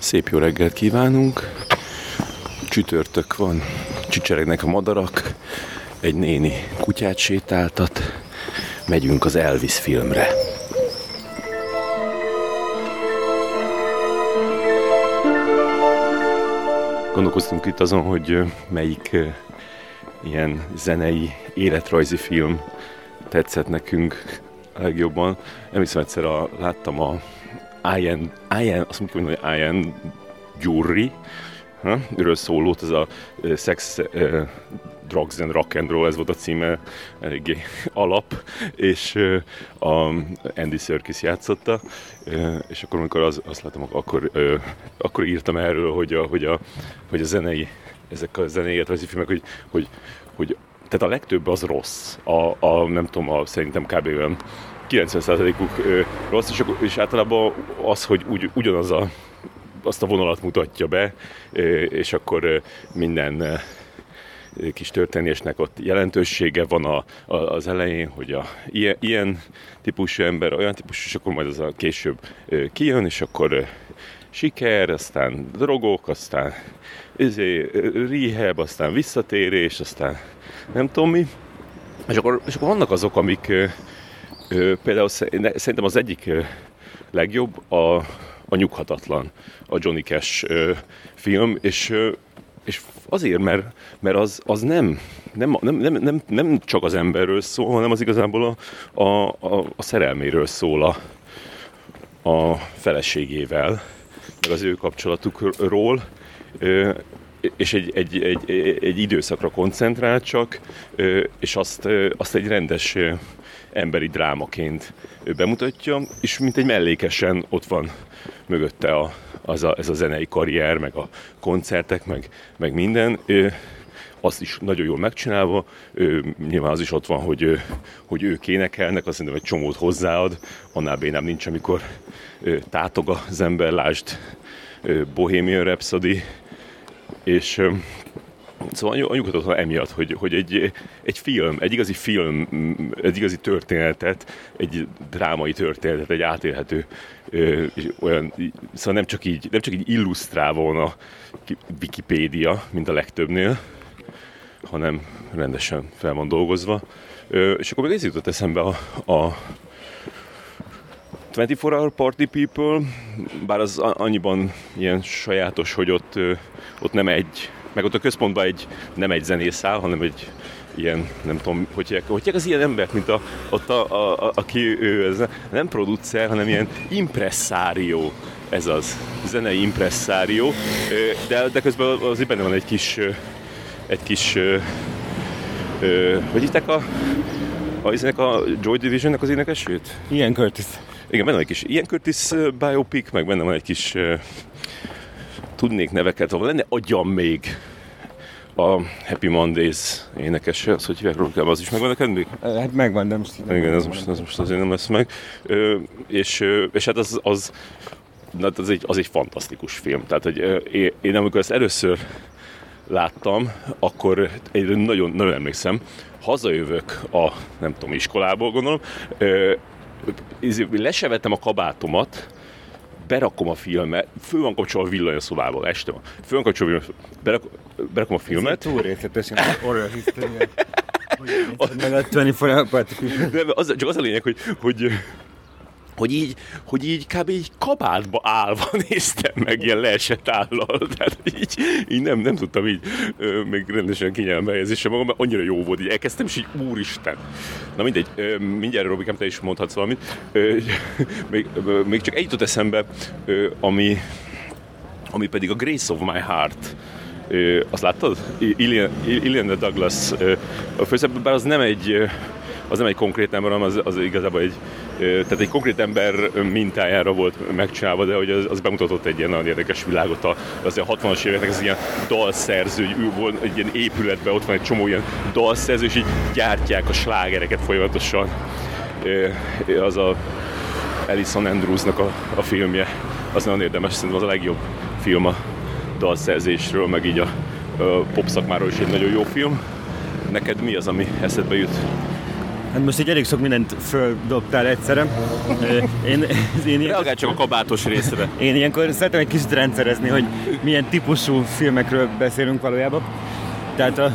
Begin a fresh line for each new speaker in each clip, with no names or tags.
Szép jó reggelt kívánunk. Csütörtök van, csicseregnek a madarak, egy néni kutyát sétáltat, megyünk az Elvis filmre. Gondolkoztunk itt azon, hogy melyik ilyen zenei, életrajzi film tetszett nekünk legjobban. Emlékszem egyszer a, láttam a Ian, Ian, azt mondjuk, hogy Ian Gyuri, ha? szólót, ez a uh, Sex, uh, Drugs and Rock and Roll, ez volt a címe, eléggé alap, és uh, a Andy Serkis játszotta, uh, és akkor, amikor az, azt láttam, akkor, uh, akkor írtam erről, hogy a, hogy a, hogy a zenei, ezek a zenei filmek, hogy, hogy, hogy tehát a legtöbb az rossz. A, a nem tudom, a, szerintem kb. olyan 90%-uk rossz, és, és általában az, hogy ugy, ugyanaz a, azt a vonalat mutatja be, és akkor minden kis történésnek ott jelentősége van a, a, az elején, hogy a, ilyen, ilyen típusú ember, olyan típusú, és akkor majd az a később kijön, és akkor siker, aztán drogok, aztán izé, rehab, aztán visszatérés, aztán nem tudom mi. És akkor, és akkor vannak azok, amik például szerintem az egyik legjobb a, a Nyughatatlan, a Johnny Cash film, és, és azért, mert, mert az, az nem, nem, nem, nem, nem, nem csak az emberről szól, hanem az igazából a, a, a, a szerelméről szól a, a feleségével, meg az ő kapcsolatukról, és egy, egy, egy, egy időszakra koncentrál csak, és azt, azt egy rendes emberi drámaként bemutatja, és mint egy mellékesen ott van mögötte a, az a, ez a zenei karrier, meg a koncertek, meg, meg minden. Azt is nagyon jól megcsinálva, nyilván az is ott van, hogy, hogy ők énekelnek, azt szerintem egy csomót hozzáad, annál bénám nincs, amikor tátog az ember, lásd Bohemian Rhapsody, és Szóval a nyugatot emiatt, hogy, hogy egy, egy film, egy igazi film, egy igazi történetet, egy drámai történetet, egy átélhető olyan, szóval nem csak így, nem csak így illusztrálva van a Wikipédia, mint a legtöbbnél, hanem rendesen fel van dolgozva. És akkor még ez jutott eszembe a, a 24 Hour Party People, bár az annyiban ilyen sajátos, hogy ott, ott nem egy meg ott a központban egy, nem egy zenész áll, hanem egy ilyen, nem tudom, hogy hívják, hogy az ilyen embert, mint a, ott a, a, a, aki ő, ez nem producer, hanem ilyen impresszárió, ez az, zenei impresszárió, de, de közben az benne van egy kis, egy kis, hogy hívták a, a, a Joy Divisionnek az énekesét?
Ilyen Curtis.
Igen, benne van egy kis ilyen Curtis biopic, meg benne van egy kis tudnék neveket, ahol lenne agyam még a Happy Mondays énekes, az hogy hívják róla, az is megvan neked még?
Hát megvan, de most
nem Igen, ez most, ez most azért nem lesz meg. Ö, és, és hát az, az, hát az, egy, az egy fantasztikus film. Tehát, hogy én, én amikor ezt először láttam, akkor én nagyon, nagyon emlékszem, hazajövök a, nem tudom, iskolából gondolom, ö, lesevettem a kabátomat, berakom a filmet, fő van kapcsolva a villanyaszobából, este van. Fő van kapcsolva, berak, berakom a filmet. Ez
túl részletes, history. Meg a 24
Nem, az, csak az a lényeg, hogy, hogy hogy így, hogy így kb. így kabátba állva néztem meg ilyen leesett állal. Tehát így, így nem, nem tudtam így ö, még rendesen kényelme helyezni magam, mert annyira jó volt. Így elkezdtem, és így úristen. Na mindegy, ö, mindjárt Robikám, te is mondhatsz valamit. Ö, még, ö, még csak egy jutott eszembe, ö, ami, ami pedig a Grace of My Heart. Ö, azt láttad? Iliana Douglas a főszereplő, bár az nem egy az nem egy konkrét ember, hanem az, az igazából egy, tehát egy konkrét ember mintájára volt megcsinálva, de hogy az, az bemutatott egy ilyen nagyon érdekes világot. A, az a 60-as éveknek ez ilyen dalszerző, hogy volt egy ilyen épületben, ott van egy csomó ilyen dalszerző, és így gyártják a slágereket folyamatosan. Az a Alison Andrewsnak a, a filmje, az nagyon érdemes, szerintem az a legjobb film a dalszerzésről, meg így a, a pop szakmáról is egy nagyon jó film. Neked mi az, ami eszedbe jut?
Hát most egy elég sok mindent földobtál egyszerre. Én,
én Reagálj csak a kabátos részre.
Én ilyenkor szeretem egy kicsit rendszerezni, hogy milyen típusú filmekről beszélünk valójában. Tehát a,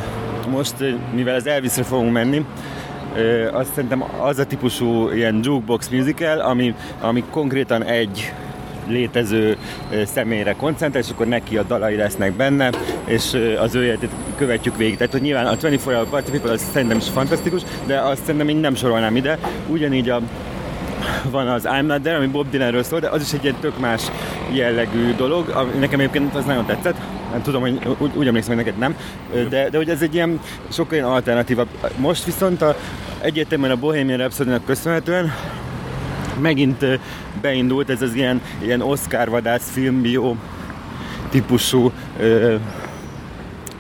most, mivel az Elvisre fogunk menni, azt szerintem az a típusú ilyen jukebox musical, ami, ami konkrétan egy létező személyre koncentrál, és akkor neki a dalai lesznek benne, és az ő életét követjük végig. Tehát, hogy nyilván a 24 Hour Party People az szerintem is fantasztikus, de azt szerintem én nem sorolnám ide. Ugyanígy a van az I'm Not There, ami Bob Dylanről szól, de az is egy ilyen tök más jellegű dolog. Nekem egyébként az nagyon tetszett. Nem tudom, hogy úgy, úgy emlékszem, hogy neked nem. De, de hogy ez egy ilyen sokkal ilyen alternatíva. Most viszont a, egyértelműen a Bohemian rhapsody köszönhetően megint beindult ez az ilyen, ilyen Oscar vadász filmbió típusú ö,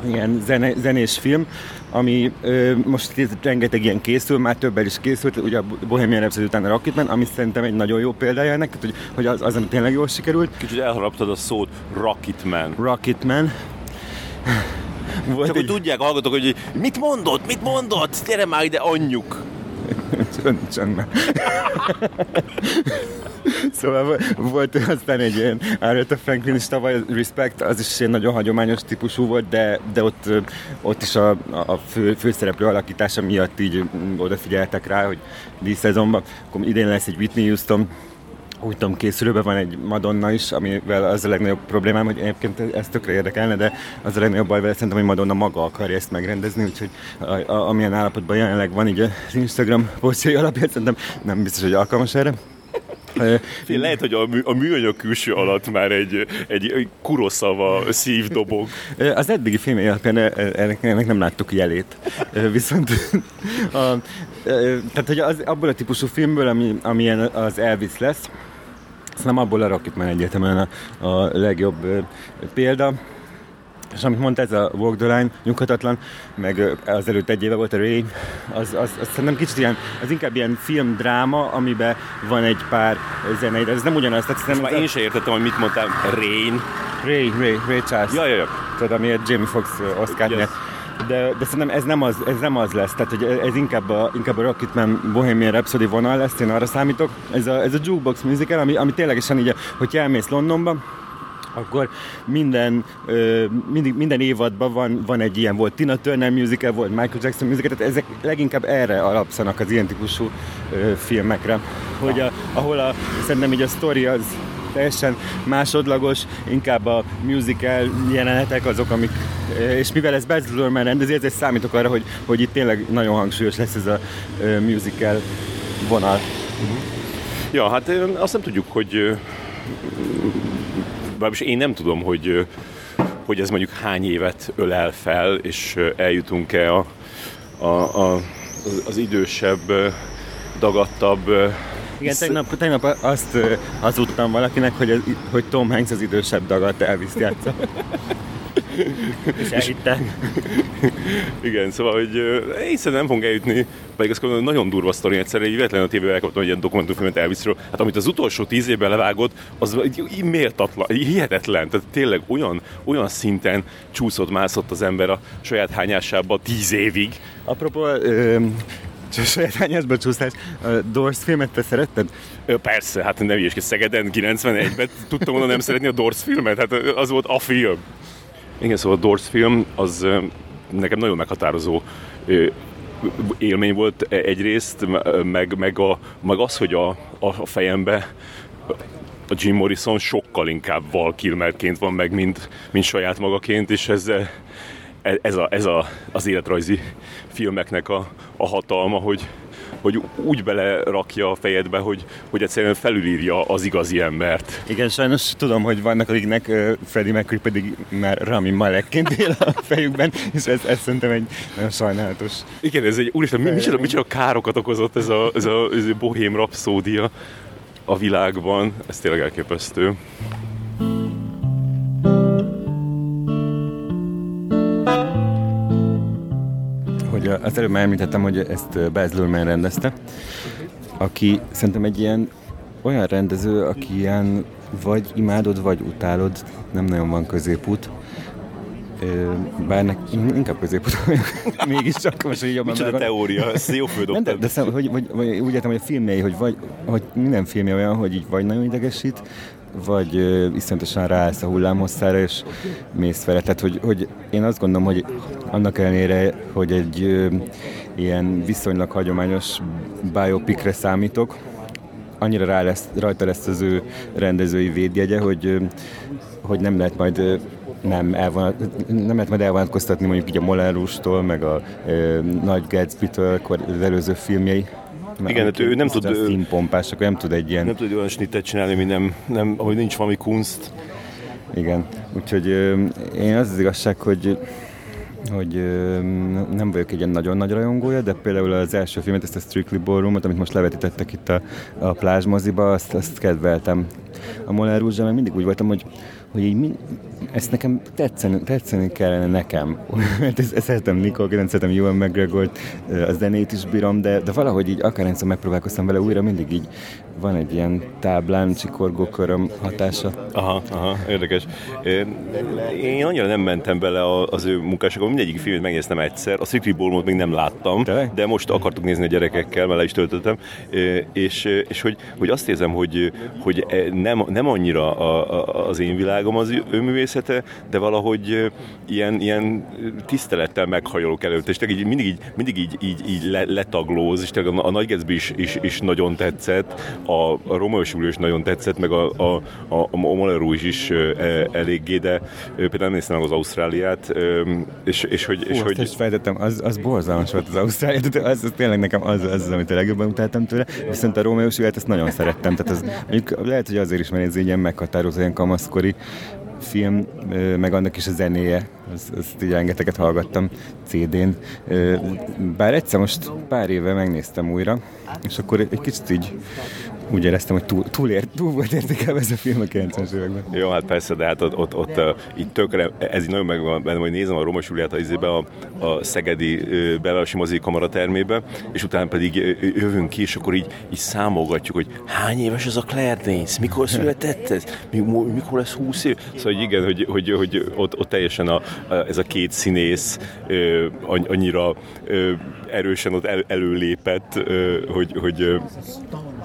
ilyen zene, zenés film, ami ö, most rengeteg ilyen készül, már többel is készült, ugye a Bohemian Rhapsody után a Rocketman, ami szerintem egy nagyon jó példája ennek, tehát hogy, hogy az, az tényleg jól sikerült.
Kicsit elharaptad a szót, Rocketman.
Rocketman.
Volt Csak egy... hogy tudják hallgatok, hogy mit mondott, mit mondott, gyere már ide, anyjuk.
Csönd, szóval volt aztán egy ilyen Aretha Franklin is tavaly, Respect, az is egy nagyon hagyományos típusú volt, de, de ott, ott is a, a fő, főszereplő alakítása miatt így odafigyeltek rá, hogy díszezonban, akkor idén lesz egy Whitney Houston úgy tudom, készülőben van egy Madonna is, amivel az a legnagyobb problémám, hogy egyébként ez tökre érdekelne, de az a legnagyobb baj vele szerintem, hogy Madonna maga akarja ezt megrendezni, úgyhogy a, a, amilyen állapotban jelenleg van így az Instagram posztjai alapján, szerintem nem biztos, hogy alkalmas erre.
Fél, lehet, hogy a, mű, a műanyag külső alatt már egy, egy, egy kuroszava szív dobog.
Az eddigi film alapján ennek, ennek nem láttuk jelét. Viszont a, tehát, hogy az, abból a típusú filmből, ami, amilyen az Elvis lesz, Szerintem abból a Rocketman egyértelműen a, a legjobb példa. És amit mondta, ez a Walk the Line, nyughatatlan, meg az előtt egy éve volt a Ray, az, az, az szerintem kicsit ilyen, az inkább ilyen film-dráma, amiben van egy pár zenei, de ez nem ugyanaz. Tehát
szerintem már én sem értettem, hogy mit mondtál. Rain.
Ray, Ray, Ray Charles.
Ja, ja, ja.
Tudod, amiért Jamie Foxx Oscar yes. De, de szerintem ez nem, az, ez nem az lesz, tehát hogy ez inkább a, inkább a Rocketman Bohemian Rhapsody vonal lesz, én arra számítok. Ez a, ez a jukebox musical, ami, ami ténylegesen így, hogy elmész Londonba, akkor minden, ö, mindig, minden évadban van, van egy ilyen, volt Tina Turner musical, volt Michael Jackson musical, tehát ezek leginkább erre alapszanak az ilyen típusú ö, filmekre, hogy a, ahol a, szerintem így a sztori az teljesen másodlagos, inkább a musical jelenetek azok, amik, és mivel ez Baz Luhrmann rendezi, ezért számítok arra, hogy, hogy itt tényleg nagyon hangsúlyos lesz ez a musical vonal.
Ja, hát azt nem tudjuk, hogy Bármilyen én nem tudom, hogy, hogy ez mondjuk hány évet ölel fel, és eljutunk-e a, a, a, az idősebb, dagadtabb
igen, tegnap, tegnap azt hazudtam valakinek, hogy, hogy Tom Hanks az idősebb dagadt elviszt játsza. És.
Igen, szóval, hogy én szerintem nem fogunk eljutni, pedig azt mondom, nagyon durva sztori egyszerre, egy véletlenül a tévében elkaptam egy ilyen dokumentumfilmet Elvisről. Hát amit az utolsó tíz évben levágott, az méltatlan, hihetetlen. Tehát tényleg olyan, olyan szinten csúszott, mászott az ember a saját hányásába tíz évig.
Apropó, ö- saját hányásba csúszás. A Doors filmet te szeretted?
Persze, hát nem is ki Szegeden 91-ben tudtam volna nem szeretni a Doors filmet, hát az volt a film. Igen, szóval a Doors film az nekem nagyon meghatározó élmény volt egyrészt, meg, meg, a, meg az, hogy a, a fejembe a Jim Morrison sokkal inkább Val Kilmerként van meg, mint, mint saját magaként, és ez, ez, a, ez a, az életrajzi filmeknek a, a hatalma, hogy, hogy úgy belerakja a fejedbe, hogy, hogy egyszerűen felülírja az igazi embert.
Igen, sajnos tudom, hogy vannak, akiknek uh, Freddie Mercury pedig már Rami Malekként él a fejükben, és ez, ez szerintem egy nagyon sajnálatos.
Igen, ez egy, úristen, mi, micsoda, micsoda károkat okozott ez a, ez a, ez a bohém rapszódia a világban, ez tényleg elképesztő.
Az előbb már említettem, hogy ezt Baz Luhrmann rendezte, aki szerintem egy ilyen olyan rendező, aki ilyen vagy imádod, vagy utálod, nem nagyon van középút. bár nek, inkább középút mégiscsak most így
jobban Micsoda teória, ezt jó
Nem, de, de szem, hogy, hogy, hogy, úgy értem, hogy a filmjei, hogy, vagy, hogy minden filmje olyan, hogy így vagy nagyon idegesít, vagy uh, iszonyatosan ráállsz a hullámhosszára, és mész vele. Tehát, hogy, hogy én azt gondolom, hogy annak ellenére, hogy egy uh, ilyen viszonylag hagyományos biopikre számítok, annyira rá lesz, rajta lesz az ő rendezői védjegye, hogy, hogy nem lehet majd nem, elvonat, nem lehet majd elvonatkoztatni mondjuk így a Mollárustól, meg a e, Nagy Gatsby-től, az előző filmjei.
Igen, hát ő nem tud...
Színpompás, akkor nem tud egy ilyen...
Nem tud olyan snittet csinálni, ami nem, nem, ahogy nincs valami kunst.
Igen, úgyhogy én az az igazság, hogy hogy nem vagyok egy ilyen nagyon nagy rajongója, de például az első filmet, ezt a Strictly Ballroom-ot, amit most levetítettek itt a, a plázsmoziba, azt, azt kedveltem. A Moulin rouge meg mindig úgy voltam, hogy hogy így mind, ezt nekem tetszeni, tetszeni kellene nekem. Mert ezt, ezt szeretem Nicole Kidman, szeretem Ewan mcgregor a zenét is bírom, de, de valahogy így akárhányszor megpróbálkoztam vele újra, mindig így van egy ilyen táblán csikorgó köröm hatása.
Aha, aha, érdekes. Én annyira nem mentem bele az ő munkásokon, mindegyik filmet megnéztem egyszer, a Strictly Ballroom-ot még nem láttam, de? de most akartuk nézni a gyerekekkel, mert le is töltöttem, és, és hogy, hogy azt érzem, hogy, hogy nem, nem annyira az én világom az ő művészete, de valahogy ilyen, ilyen tisztelettel meghajolok előtt, és így mindig így, mindig így, így, így letaglóz, és a, a Nagy Gatsby is, is, is nagyon tetszett, a, a Romeo is nagyon tetszett, meg a, a, a, a Moleró is, is e, eléggé, de például nem néztem meg az Ausztráliát, és, és hogy... És
Hú,
hogy...
Azt fejtettem, az, az borzalmas volt az Ausztráliát, de az, az tényleg nekem az, az, az, amit a legjobban utáltam tőle, viszont a Juliet ezt nagyon szerettem, tehát az, mondjuk lehet, hogy azért is, mert ez egy ilyen meghatározó, ilyen kamaszkori film, meg annak is a zenéje, azt, azt így rengeteget hallgattam CD-n. Bár egyszer most pár éve megnéztem újra, és akkor egy kicsit így úgy éreztem, hogy túl, túl, ért, túl volt értékelve ez a film a 90-es években.
Jó, hát persze, de hát ott, ott, ott uh, itt tökre, ez így nagyon megvan benne, hogy nézem a Roma Juliát a, a, a Szegedi uh, Belvárosi Mozi Kamara termébe, és utána pedig uh, jövünk ki, és akkor így, így számolgatjuk, hogy hány éves ez a Claire Danes, mikor született ez, mikor lesz 20 év. Szóval hogy igen, hogy, hogy, hogy ott, ott teljesen a, a, ez a két színész uh, annyira uh, erősen ott el, előlépett, hogy, hogy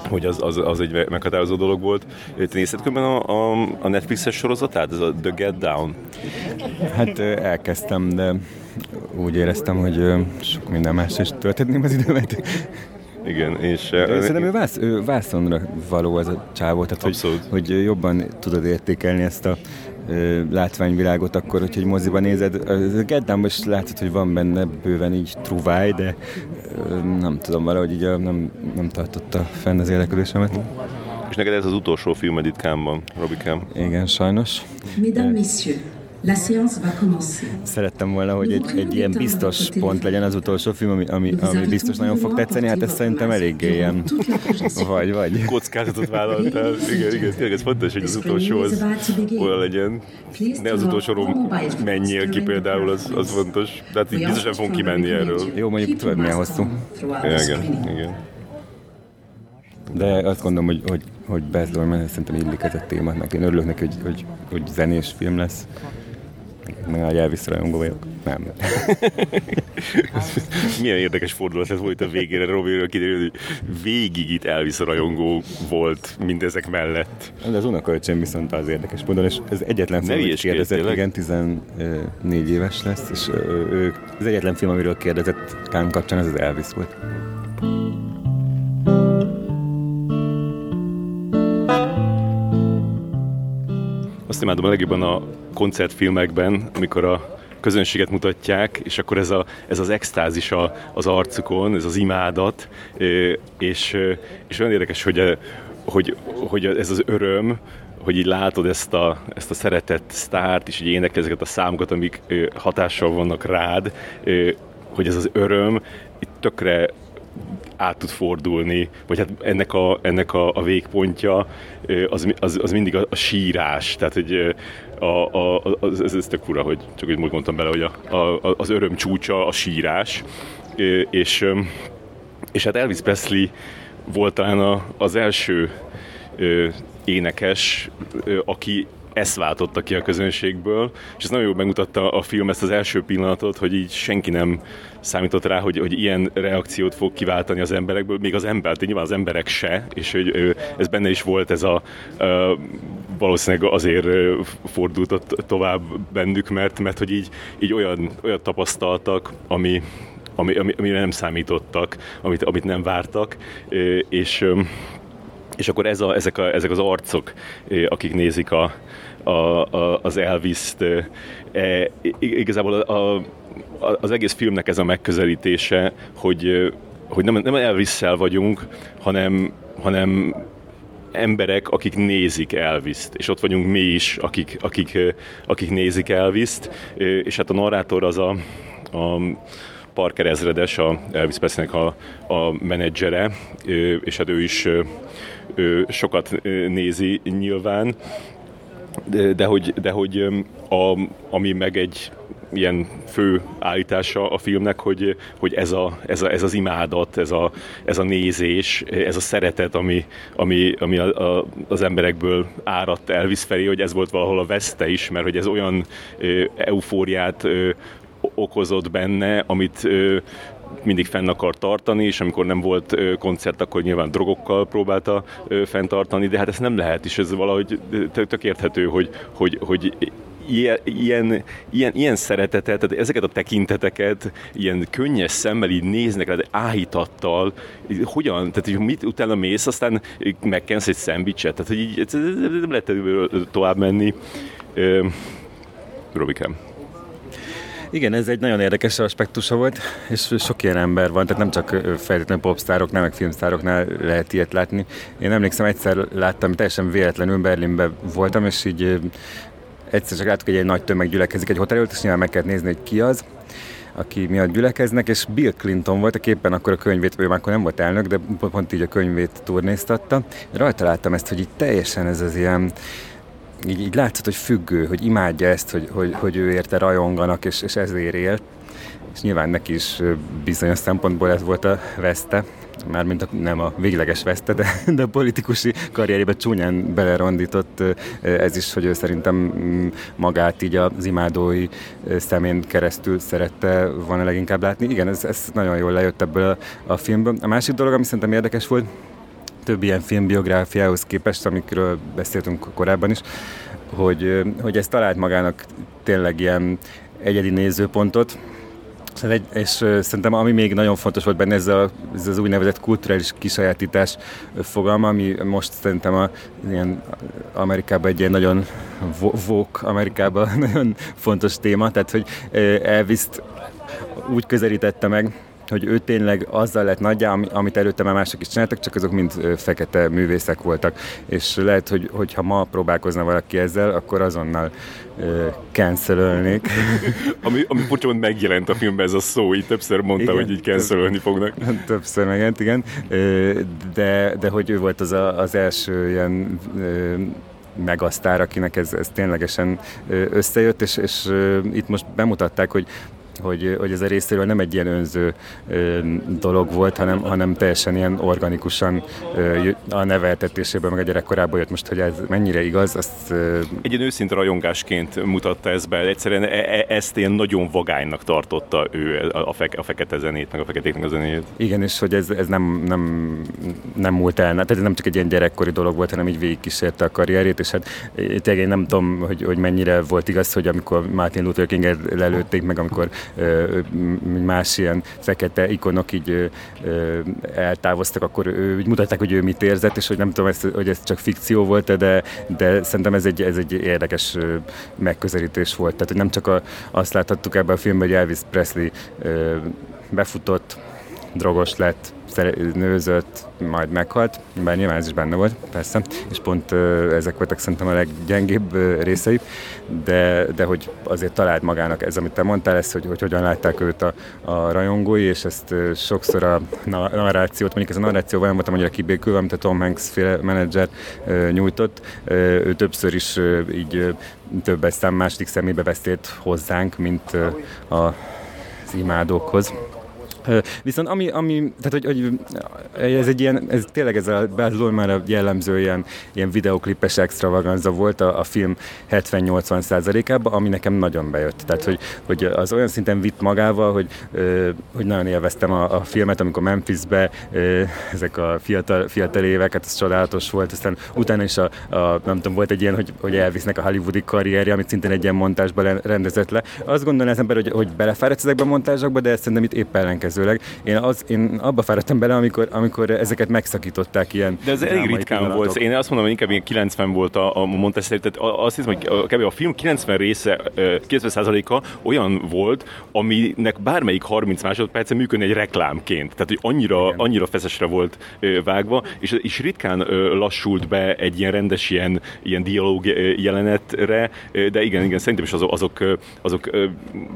hogy az, az, az egy meghatározó dolog volt. Te nézted különben a, a, a Netflixes sorozatát, ez a The Get Down?
Hát elkezdtem, de úgy éreztem, hogy sok minden más is töltetném az időmet.
Igen, és...
Szerintem ő, vász, ő vászonra való ez a csávó, tehát hogy, hogy jobban tudod értékelni ezt a látványvilágot akkor, hogyha egy moziban nézed. Geddám is látszott, hogy van benne bőven így truváj, de nem tudom, valahogy így nem, nem tartotta fenn az érdeklődésemet.
És neked ez az utolsó filmed itt Kámban, Robikám?
Igen, sajnos. Mesdames, messieurs, La séance va commencer. Szerettem volna, hogy egy, egy ilyen biztos pont legyen az utolsó film, ami, ami, ami biztos nagyon fog tetszeni, hát ez szerintem eléggé ilyen vagy, vagy.
Kockázatot vállaltál. Igen, igen, tényleg ez fontos, hogy az utolsó az olyan legyen. Ne az utolsóról menjél ki például, az, az fontos. De hát így biztosan fogunk kimenni erről.
Jó, mondjuk tudod milyen hosszú.
Igen, igen.
De azt gondolom, hogy, hogy, hogy Baz Luhrmann szerintem illik ez a meg én örülök neki, hogy, hogy, hogy zenés film lesz meg nagy Elvis rajongó vagyok. Nem.
Milyen érdekes fordulat ez volt a végére, Robiről kiderül, hogy végig itt Elvis rajongó volt mindezek mellett.
De az unokaöcsém viszont az érdekes módon, és ez egyetlen film, amit kérdezett, igen, 14 éves lesz, és ő, az egyetlen film, amiről kérdezett Kán kapcsán, az az Elvis volt.
Azt imádom a legjobban a koncertfilmekben, amikor a közönséget mutatják, és akkor ez, a, ez az extázis a, az arcukon, ez az imádat, és, és olyan érdekes, hogy, hogy, hogy ez az öröm, hogy így látod ezt a, ezt a szeretett sztárt, és így énekel ezeket a számokat, amik hatással vannak rád, hogy ez az öröm itt tökre át tud fordulni, vagy hát ennek a, ennek a, a végpontja az, az, az mindig a, a sírás, tehát hogy a, a, az, ez, ez tök fura, hogy csak úgy mondtam bele, hogy a, a, az öröm csúcsa a sírás, és, és hát Elvis Presley volt talán az első énekes, aki ezt váltotta ki a közönségből, és ez nagyon jól megmutatta a film ezt az első pillanatot, hogy így senki nem számított rá, hogy, hogy ilyen reakciót fog kiváltani az emberekből, még az ember, nyilván az emberek se, és hogy ez benne is volt ez a valószínűleg azért fordult tovább bennük, mert, mert hogy így, így olyan, olyan tapasztaltak, ami, ami, ami, amire nem számítottak, amit, amit nem vártak, és és akkor ez a, ezek, a, ezek az arcok, akik nézik a, a, a, az Elvis-t, e, igazából a, a, az egész filmnek ez a megközelítése, hogy, hogy nem, nem elvis vagyunk, hanem, hanem emberek, akik nézik Elvis-t, és ott vagyunk mi is, akik, akik, akik nézik Elvis-t, és hát a narrátor az a, a Parker ezredes, a Elvis Presleynek a, a menedzsere, és hát ő is ő sokat nézi nyilván, de, de hogy, de hogy a, ami meg egy ilyen fő állítása a filmnek, hogy, hogy ez, a, ez, a, ez az imádat, ez a, ez a nézés, ez a szeretet, ami, ami, ami a, a, az emberekből áradt Elvis felé, hogy ez volt valahol a veszte is, mert hogy ez olyan eufóriát okozott benne, amit mindig fenn akar tartani, és amikor nem volt koncert, akkor nyilván drogokkal próbálta fenntartani, de hát ez nem lehet, és ez valahogy tök érthető, hogy, hogy, hogy ilyen, ilyen, ilyen, ilyen szeretetet, tehát ezeket a tekinteteket ilyen könnyes szemmel így néznek de áhítattal, hogyan, tehát hogy mit utána mész, aztán megkensz egy szendvicset, tehát hogy így nem lehet tovább menni. Robikám.
Igen, ez egy nagyon érdekes aspektusa volt, és sok ilyen ember van, tehát nem csak feltétlenül popstároknál, meg filmstároknál lehet ilyet látni. Én emlékszem, egyszer láttam, teljesen véletlenül Berlinben voltam, és így egyszer csak láttuk, hogy egy nagy tömeg gyülekezik egy hotel előtt, és nyilván meg kell nézni, hogy ki az aki miatt gyülekeznek, és Bill Clinton volt, aki éppen akkor a könyvét, már akkor nem volt elnök, de pont így a könyvét turnéztatta. Rajta láttam ezt, hogy így teljesen ez az ilyen így, így látszott, hogy függő, hogy imádja ezt, hogy, hogy, hogy ő érte rajonganak, és, és ezért élt. És nyilván neki is bizonyos szempontból ez volt a veszte, mármint a, nem a végleges veszte, de, de a politikusi karrierébe csúnyán belerondított ez is, hogy ő szerintem mm, magát így az imádói szemén keresztül szerette volna leginkább látni. Igen, ez, ez nagyon jól lejött ebből a, a filmből. A másik dolog, ami szerintem érdekes volt, több ilyen filmbiográfiához képest, amikről beszéltünk korábban is, hogy, hogy ez talált magának tényleg ilyen egyedi nézőpontot, egy, és szerintem ami még nagyon fontos volt benne, ez, a, ez az úgynevezett kulturális kisajátítás fogalma, ami most szerintem a, ilyen Amerikában egy ilyen nagyon vók Amerikában nagyon fontos téma, tehát hogy elvis úgy közelítette meg, hogy ő tényleg azzal lett nagyjá, amit előtte már mások is csináltak, csak azok mind fekete művészek voltak. És lehet, hogy, hogyha ma próbálkozna valaki ezzel, akkor azonnal cancelölnék.
ami, ami bocsánat, megjelent a filmben ez a szó, így többször mondta, igen, hogy így cancelölni fognak.
Többször megjelent, igen. De, de hogy ő volt az a, az első ilyen megasztár, akinek ez, ez ténylegesen összejött, és, és itt most bemutatták, hogy hogy, hogy ez a részéről nem egy ilyen önző dolog volt, hanem, hanem teljesen ilyen organikusan a neveltetésében, meg a gyerekkorában jött. Most, hogy ez mennyire igaz, azt...
Egy ilyen őszinte rajongásként mutatta ezt be, egyszerűen e, e, ezt ilyen nagyon vagánynak tartotta ő a, fe, a fekete zenét, meg a feketéknek a zenét.
Igen, és hogy ez, ez nem, nem, nem múlt el, tehát ez nem csak egy ilyen gyerekkori dolog volt, hanem így végigkísérte a karrierét, és hát tényleg én nem tudom, hogy, hogy mennyire volt igaz, hogy amikor Martin Luther King lelőtték meg, amikor más ilyen fekete ikonok így eltávoztak, akkor úgy mutatták, hogy ő mit érzett, és hogy nem tudom, hogy ez csak fikció volt, de, de szerintem ez egy, ez egy érdekes megközelítés volt. Tehát, hogy nem csak a, azt láthattuk ebben a filmben, hogy Elvis Presley befutott, drogos lett, nőzött, majd meghalt, bár nyilván ez is benne volt, persze, és pont ezek voltak szerintem a leggyengébb részei, de, de hogy azért talált magának ez, amit te mondtál, ez, hogy, hogy hogyan látták őt a, a rajongói, és ezt sokszor a narrációt, mondjuk ez a narráció olyan volt, hogy a kibékülve, amit a Tom Hanks féle menedzser nyújtott, ő többször is így több szám második szemébe beszélt hozzánk, mint a, az imádókhoz Viszont ami, ami tehát hogy, hogy ez egy ilyen, ez tényleg ez a Baz már a jellemző ilyen, ilyen videoklipes extravaganza volt a, a film 70-80 százalékában, ami nekem nagyon bejött. Tehát, hogy, hogy az olyan szinten vitt magával, hogy, hogy nagyon élveztem a, a filmet, amikor Memphisbe ezek a fiatal, fiatal évek, hát ez csodálatos volt, aztán utána is a, a nem tudom, volt egy ilyen, hogy, hogy elvisznek a hollywoodi karrierje, amit szintén egy ilyen montásban rendezett le. Azt gondolom az ember, hogy, hogy belefáradsz ezekbe a montázsokba, de ezt szerintem itt épp ellenkezőleg. Én, az, én abba fáradtam bele, amikor, amikor ezeket megszakították ilyen.
De ez elég ritkán volt. Én azt mondom, hogy inkább ilyen 90 volt a, a montás tehát azt hiszem, hogy kb. a film 90 része, 90%-a olyan volt, aminek bármelyik 30 másodperce működne egy reklámként. Tehát, hogy annyira, igen. annyira feszesre volt vágva, és, és ritkán lassult be egy ilyen rendes ilyen, ilyen dialóg jelenetre, de igen, igen, szerintem is azok, azok, azok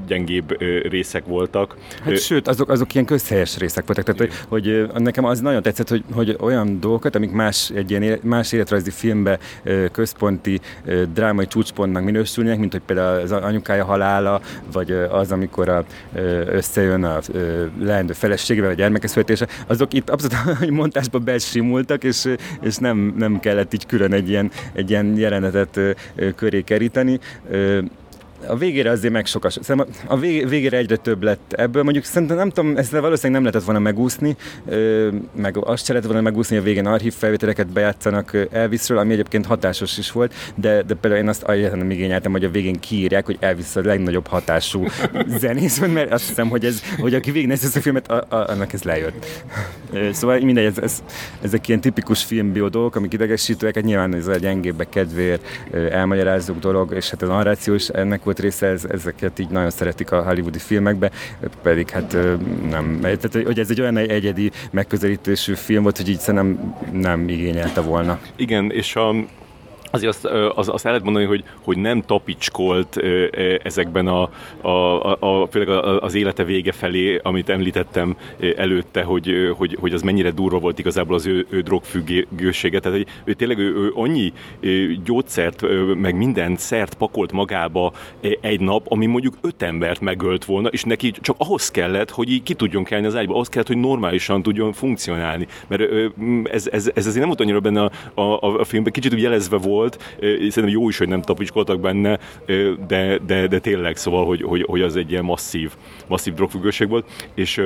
gyengébb részek voltak.
Hát sőt, azok, azok ilyen közhelyes részek voltak, tehát hogy, hogy nekem az nagyon tetszett, hogy, hogy olyan dolgokat, amik más, egy ilyen más életrajzi filmbe központi drámai csúcspontnak minősülnek, mint hogy például az anyukája halála, vagy az, amikor a, összejön a leendő feleségével, vagy gyermeke születése, azok itt abszolút montásba besimultak, és, és nem, nem kellett így külön egy ilyen, egy ilyen jelenetet köré keríteni a végére azért meg sokas. Szerintem a végére egyre több lett ebből. Mondjuk szerintem nem tudom, ezt valószínűleg nem lehetett volna megúszni, meg azt se lehetett volna megúszni, hogy a végén archív felvételeket bejátszanak Elvisről, ami egyébként hatásos is volt, de, de például én azt nem igényeltem, hogy a végén kiírják, hogy Elvis a legnagyobb hatású zenész, mert azt hiszem, hogy, ez, hogy aki végignéz ezt a filmet, a, a, annak ez lejött. Szóval mindegy, ez, ez, ezek ilyen tipikus filmbió dolgok, amik idegesítőek, hát nyilván ez a gyengébbek kedvéért elmagyarázzuk dolog, és hát a narráció is ennek volt volt része, ez, ezeket így nagyon szeretik a hollywoodi filmekbe, pedig hát nem. Tehát, hogy ez egy olyan egyedi megközelítésű film volt, hogy így szerintem nem igényelte volna.
Igen, és a, azért azt, az, azt el lehet mondani, hogy, hogy nem tapicskolt ezekben a, a, a, a főleg az élete vége felé, amit említettem előtte, hogy, hogy, hogy az mennyire durva volt igazából az ő, ő drogfüggősége. Tehát hogy ő tényleg ő, ő annyi gyógyszert, meg minden szert pakolt magába egy nap, ami mondjuk öt embert megölt volna, és neki csak ahhoz kellett, hogy így ki tudjon kelni az ágyba, ahhoz kellett, hogy normálisan tudjon funkcionálni. Mert ez, ez, ez azért nem volt annyira benne a, a, a filmben, kicsit úgy jelezve volt, volt. Szerintem jó is, hogy nem tapicskoltak benne, de, de, de tényleg szóval, hogy, hogy, hogy az egy ilyen masszív, masszív drogfüggőség volt. És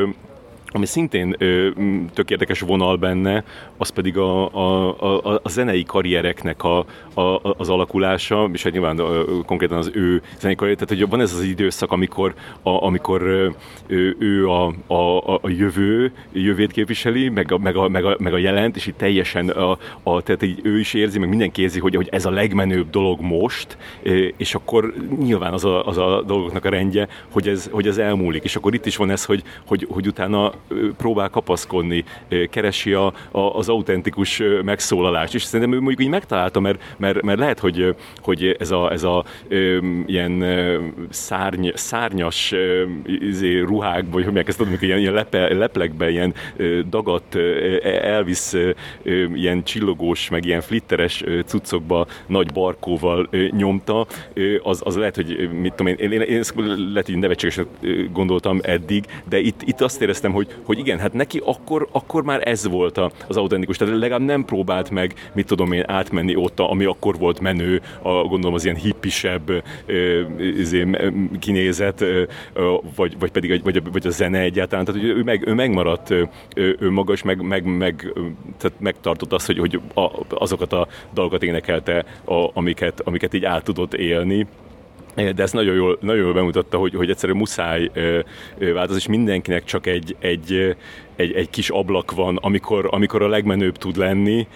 ami szintén ö, tök érdekes vonal benne, az pedig a, a, a, a zenei karriereknek a, a, az alakulása, és hát nyilván ö, konkrétan az ő zenei karrier, tehát hogy van ez az időszak, amikor, a, amikor ö, ő a, a, a jövő, jövőt képviseli, meg a, meg, a, meg, a, meg a jelent, és itt teljesen a, a, tehát így ő is érzi, meg mindenki érzi, hogy, hogy ez a legmenőbb dolog most, és akkor nyilván az a, az a dolgoknak a rendje, hogy ez, hogy ez elmúlik, és akkor itt is van ez, hogy, hogy, hogy utána próbál kapaszkodni, keresi a, a, az autentikus megszólalást, és szerintem ő mondjuk így megtalálta, mert, mert, mert lehet, hogy, hogy ez a, ez a ilyen szárny, szárnyas izé, ruhák, vagy hogy ezt, amikor ilyen, ilyen lepe, leplekben ilyen dagadt Elvis ilyen csillogós, meg ilyen flitteres cuccokba nagy barkóval nyomta, az, az lehet, hogy mit tudom én, én, én, én lehet, hogy nevetségesen gondoltam eddig, de itt, itt azt éreztem, hogy, hogy igen, hát neki akkor, akkor már ez volt az autentikus, tehát legalább nem próbált meg, mit tudom én, átmenni ott, ami akkor volt menő, a, gondolom az ilyen hippisebb izé, kinézet, vagy, vagy pedig vagy, vagy a zene egyáltalán, tehát ő, meg, ő megmaradt ő maga, meg, meg, meg tehát megtartott azt, hogy, hogy a, azokat a dalokat énekelte, a, amiket, amiket így át tudott élni de ezt nagyon jól, nagyon jól bemutatta, hogy, hogy egyszerűen muszáj változni, és mindenkinek csak egy, egy, egy, egy kis ablak van, amikor, amikor a legmenőbb tud lenni,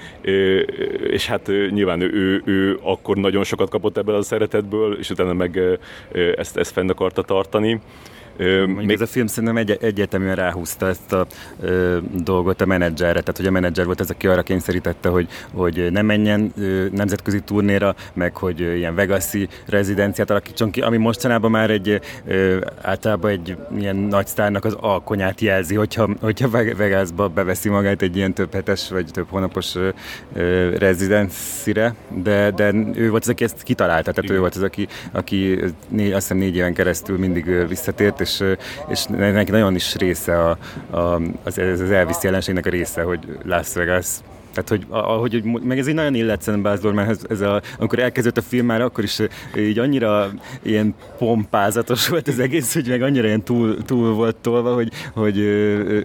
és hát nyilván ő, ő, ő akkor nagyon sokat kapott ebből a szeretetből, és utána meg ezt, ezt fenn akarta tartani.
Még ez a film szerintem egy, egyértelműen ráhúzta ezt a ö, dolgot a menedzserre, tehát hogy a menedzser volt az, aki arra kényszerítette, hogy, hogy ne menjen ö, nemzetközi turnéra, meg hogy ö, ilyen Vegasi rezidenciát alakítson ki, ami mostanában már egy ö, általában egy ilyen nagy sztárnak az alkonyát jelzi, hogyha, hogyha Vegasba beveszi magát egy ilyen több hetes vagy több hónapos ö, ö, rezidencire, de, de ő volt az, aki ezt kitalálta, tehát Igen. ő volt az, aki, aki négy, azt hiszem négy éven keresztül mindig visszatért, és, és neki nagyon is része a, a, az, az Elvis jelenségnek a része, hogy Las Vegas tehát, hogy, ahogy, meg ez így nagyon illet szerintem Baz Luhrmannhez, ez a, amikor elkezdett a film már, akkor is így annyira ilyen pompázatos volt az egész, hogy meg annyira ilyen túl, túl volt tolva, hogy, hogy,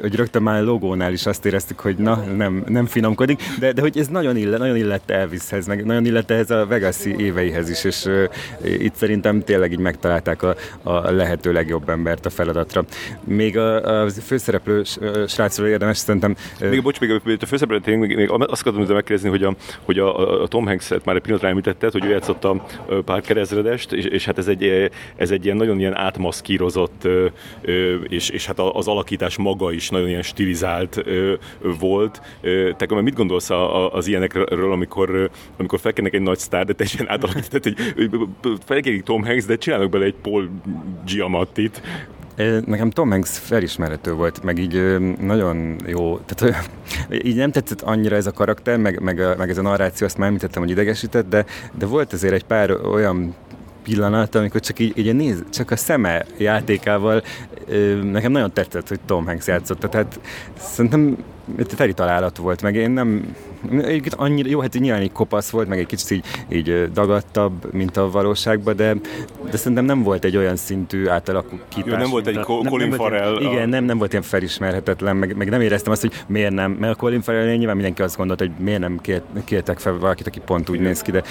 hogy rögtön már a logónál is azt éreztük, hogy na, nem, nem finomkodik, de, de hogy ez nagyon illet, nagyon illett Elvishez, meg nagyon illett ehhez a Vegas-i éveihez is, és uh, itt szerintem tényleg így megtalálták a, a lehető legjobb embert a feladatra. Még a, a főszereplő srácról érdemes szerintem...
Még bocs, még a főszereplő, még, még azt akartam megkérdezni, hogy a, hogy a, a Tom Hanks-et már egy pillanatra említetted, hogy ő játszott a Parker ezredest, és, és hát ez egy, ez egy ilyen nagyon ilyen átmaszkírozott, és, és hát az alakítás maga is nagyon ilyen stilizált volt. Te mit gondolsz az ilyenekről, amikor, amikor felkennek egy nagy sztár, de teljesen átalakított, hogy felkérik Tom Hanks, de csinálnak bele egy Paul Giamattit,
Nekem Tom Hanks felismerhető volt, meg így nagyon jó, tehát így nem tetszett annyira ez a karakter, meg, meg, meg ez a narráció, azt már említettem, hogy idegesített, de, de volt azért egy pár olyan pillanat, amikor csak így, így néz, csak a szeme játékával nekem nagyon tetszett, hogy Tom Hanks játszott. Tehát szerintem teli találat volt, meg én nem, annyira, jó, hát nyilván egy kopasz volt, meg egy kicsit így, így dagadtabb, mint a valóságban, de, de szerintem nem volt egy olyan szintű átalakítás.
Jó, nem volt egy Colin Farrell.
Ilyen, igen, nem, nem volt ilyen felismerhetetlen, meg, meg nem éreztem azt, hogy miért nem, mert a Colin Farrell nyilván mindenki azt gondolta, hogy miért nem kért, kértek fel valakit, aki pont úgy igen. néz ki, de,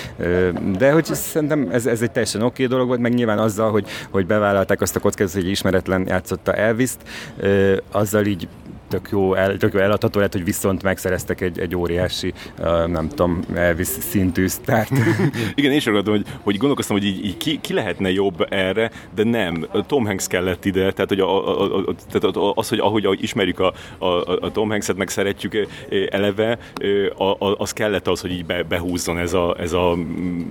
de hogy szerintem ez, ez egy teljesen oké okay dolog volt, meg nyilván azzal, hogy, hogy bevállalták azt a kockázatot, hogy ismeretlen játszotta Elvis-t, azzal így tök jó, el, tök jó eladható lett, hogy viszont megszereztek egy, egy óriási, uh, nem tudom, Elvis szintű sztárt.
Igen, én is akartam, hogy, hogy gondolkoztam, hogy így, így ki, ki, lehetne jobb erre, de nem. Tom Hanks kellett ide, tehát, hogy a, a, a, tehát az, hogy ahogy, ahogy ismerjük a, a, a Tom Hanks-et, meg szeretjük eleve, az kellett az, hogy így be, behúzzon ez a, ez, a,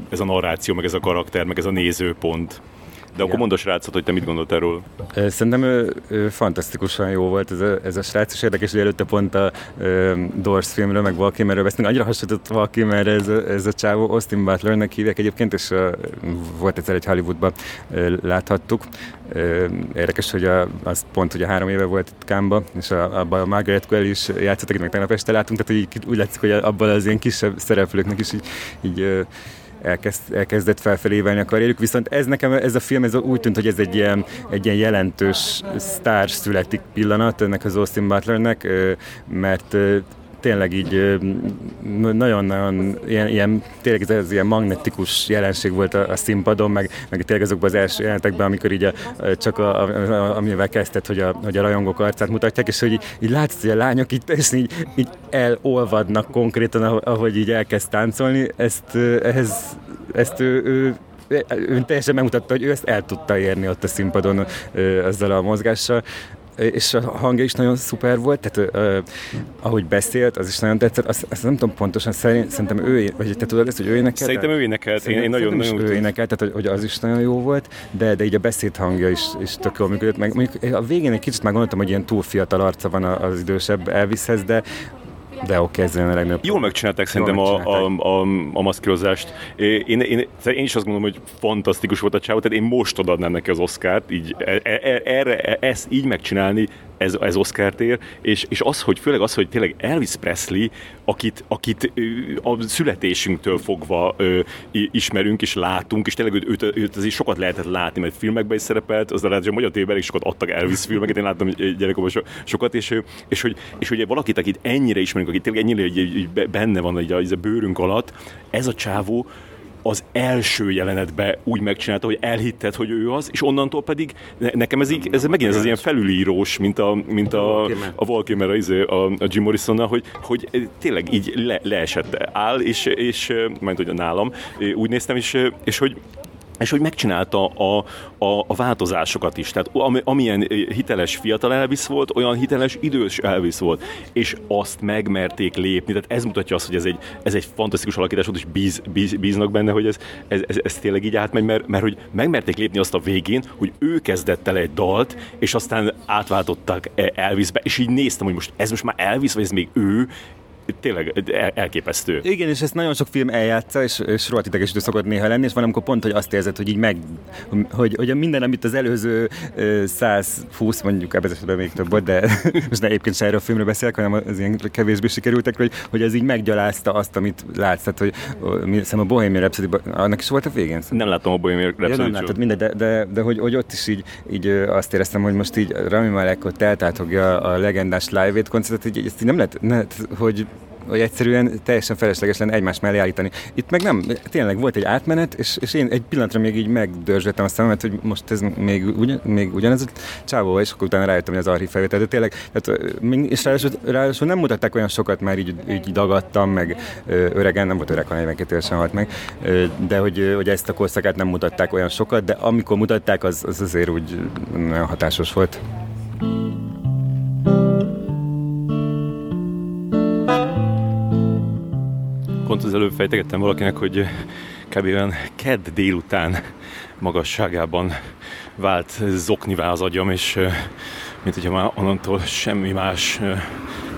ez a narráció, meg ez a karakter, meg ez a nézőpont. De akkor mondd a srácot, hogy te mit gondolt erről.
Szerintem ő, ő fantasztikusan jó volt ez a, ez a srác, és érdekes, hogy előtte pont a uh, Doors filmről, meg Val Kilmerről beszélünk. Annyira hasonlított Val Kilmerre ez a, ez a csávó, Austin Butlernek hívják egyébként, és uh, volt egyszer egy Hollywoodban uh, láthattuk. Uh, érdekes, hogy a, az pont a három éve volt itt Kámba, és a, abban a Margaret Quell is játszott, akit meg tegnap este látunk, tehát hogy úgy látszik, hogy abban az ilyen kisebb szereplőknek is így, így uh, elkezd, elkezdett felfelévelni a karrierük, viszont ez nekem, ez a film ez úgy tűnt, hogy ez egy ilyen, egy ilyen jelentős sztár születik pillanat ennek az Austin Butlernek, mert tényleg így nagyon-nagyon ilyen, ilyen, tényleg ez, ilyen magnetikus jelenség volt a, a színpadon, meg, meg tényleg azokban az első jelenetekben, amikor így a, csak a, a, amivel kezdett, hogy a, hogy a rajongók arcát mutatják, és hogy így, így látszott, hogy a lányok itt és így, így elolvadnak konkrétan, ahogy így elkezd táncolni, ezt, ehhez, ezt ő, ő ő teljesen megmutatta, hogy ő ezt el tudta érni ott a színpadon ezzel a mozgással és a hangja is nagyon szuper volt, tehát uh, ahogy beszélt, az is nagyon tetszett, azt, azt nem tudom pontosan, szerint, szerintem ő, vagy te tudod ezt, hogy ő énekelt?
Szerintem ő énekelt, én, én nagyon, nagyon
ő énekelt, tehát hogy, hogy, az is nagyon jó volt, de, de így a beszéd hangja is, is tök jól működött, meg mondjuk a végén egy kicsit már gondoltam, hogy ilyen túl fiatal arca van az idősebb Elvishez, de de oké, ez a legnagyobb.
Jól megcsinálták szerintem a, a, a, a maszkírozást. Én, én, én, is azt gondolom, hogy fantasztikus volt a csávó, tehát én most adnám neki az Oscárt, így, e, e, e, erre, ezt így megcsinálni, ez, ez Oscar tér, és, és az, hogy főleg az, hogy tényleg Elvis Presley, akit, akit a születésünktől fogva ö, ismerünk és látunk, és tényleg őt, őt, őt azért sokat lehetett látni, mert filmekben is szerepelt, az hogy a magyar tévében is sokat adtak Elvis filmeket, én láttam gyerekkorban so, sokat, és, és, hogy, és hogy valakit, akit ennyire ismerünk, akit tényleg ennyire hogy, hogy benne van hogy a, a bőrünk alatt, ez a csávó az első jelenetbe úgy megcsinálta, hogy elhitted, hogy ő az, és onnantól pedig nekem ez, így, ez megint ez az ilyen felülírós, mint a, mint a, a Valkymer, a, izé, a, a Jim morrison hogy, hogy tényleg így le, leesett áll, és, és majd hogy nálam úgy néztem, és, és hogy és hogy megcsinálta a, a, a változásokat is. Tehát am, amilyen eh, hiteles fiatal Elvis volt, olyan hiteles idős Elvis volt. És azt megmerték lépni. Tehát ez mutatja azt, hogy ez egy, ez egy fantasztikus alakítás volt, és bíz, bíz, bíznak benne, hogy ez, ez, ez, ez tényleg így átmegy, mert, mert hogy megmerték lépni azt a végén, hogy ő kezdett el egy dalt, és aztán átváltottak Elvisbe, és így néztem, hogy most ez most már Elvis, vagy ez még ő, tényleg elképesztő.
Igen, és ezt nagyon sok film eljátsza, és, és rohadt idegesítő szokott néha lenni, és van amikor pont, hogy azt érzed, hogy így meg, hogy, hogy minden, amit az előző 120, mondjuk ebben esetben még több volt, de most ne egyébként se erről a filmről beszélek, hanem az ilyen kevésbé sikerültek, hogy, hogy ez így meggyalázta azt, amit látsz. Tehát, hogy hiszem a Bohemian Rhapsody, annak is volt a végén?
Nem látom a Bohemian Rhapsody. Ja, nem
látod, mindegy, de, de, de, hogy, hogy ott is így, így azt éreztem, hogy most így Rami Malek ott eltátogja a legendás live-ét koncertet, így ezt így nem lehet, ne, hogy hogy egyszerűen teljesen felesleges lenne egymás mellé állítani. Itt meg nem, tényleg volt egy átmenet, és, és én egy pillanatra még így megdörzsöltem a szememet, hogy most ez még, ugyan, még ugyanez a csávó, és akkor utána rájöttem, hogy az archív felvétel, de tényleg, tehát, és ráadásul, ráadásul, nem mutatták olyan sokat, már így, így dagadtam, meg öregen, nem volt öreg, hanem 42 évesen halt meg, de hogy, hogy ezt a korszakát nem mutatták olyan sokat, de amikor mutatták, az, az azért úgy nagyon hatásos volt.
Pont az előbb fejtegettem valakinek, hogy kb. olyan kedd délután magasságában vált zoknivá az agyam, és mint hogyha már onnantól semmi más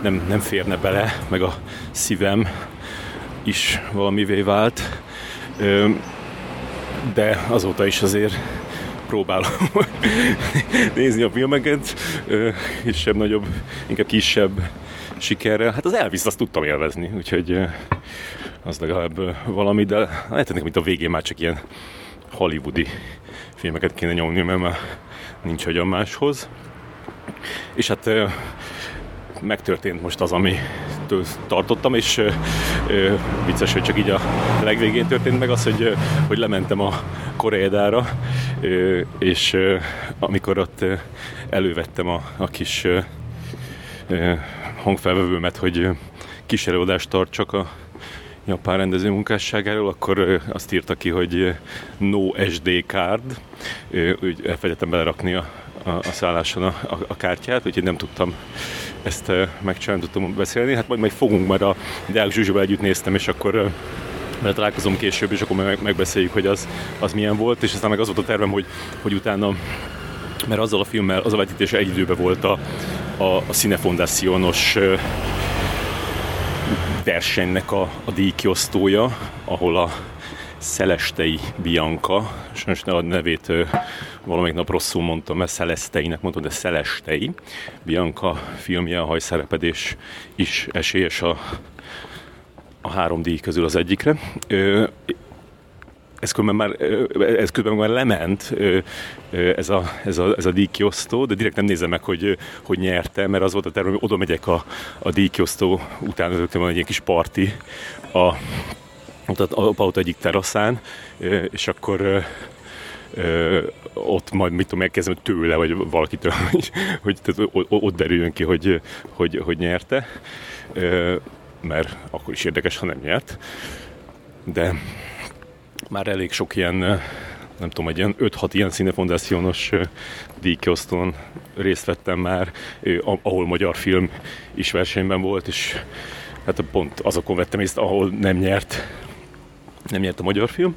nem, nem férne bele, meg a szívem is valamivé vált. De azóta is azért próbálom nézni a filmeket, kisebb-nagyobb, inkább kisebb sikerrel. Hát az Elvis azt tudtam élvezni, úgyhogy az legalább valami, de lehet, hogy a végén már csak ilyen hollywoodi filmeket kéne nyomni, mert már nincs hogyan máshoz. És hát megtörtént most az, ami tartottam, és ö, vicces, hogy csak így a legvégén történt meg az, hogy, hogy lementem a Koreedára, ö, és ö, amikor ott elővettem a, a kis hangfelvevőmet, hogy kísérőadást tartsak a japán rendező munkásságáról, akkor azt írta ki, hogy no SD card, úgy elfelejtettem belerakni a, a, a szálláson a, a, a kártyát, úgyhogy nem tudtam ezt megcsinálni, tudtam beszélni. Hát majd, majd fogunk, mert a Deák Zsuzsóval együtt néztem, és akkor mert találkozom később, és akkor megbeszéljük, hogy az, az milyen volt, és aztán meg az volt a tervem, hogy, hogy utána mert azzal a filmmel, az a vetítés egy időben volt a, a, a Cinefondacionos versenynek a, a díjkiosztója, ahol a Szelestei Bianca, sajnos a nevét valamelyik nap rosszul mondtam, mert Szelesteinek mondtam, de Szelestei. Bianca filmje, a hajszerepedés is esélyes a, a három díj közül az egyikre ez közben már, ez közben már lement ez a, ez a, ez a díjkiosztó, de direkt nem nézem meg, hogy, hogy nyerte, mert az volt a terve, hogy oda megyek a, a díjkiosztó után, rögtön van egy kis parti a, a, Pauta egyik teraszán, és akkor ott majd mit tudom, megkezdem tőle, vagy valakitől, hogy, hogy tehát, ott derüljön ki, hogy, hogy, hogy nyerte, mert akkor is érdekes, ha nem nyert. De már elég sok ilyen, nem tudom, egy ilyen 5-6 ilyen színefondációnos díjkiosztón részt vettem már, ahol magyar film is versenyben volt, és hát pont azokon vettem részt, ahol nem nyert, nem nyert a magyar film.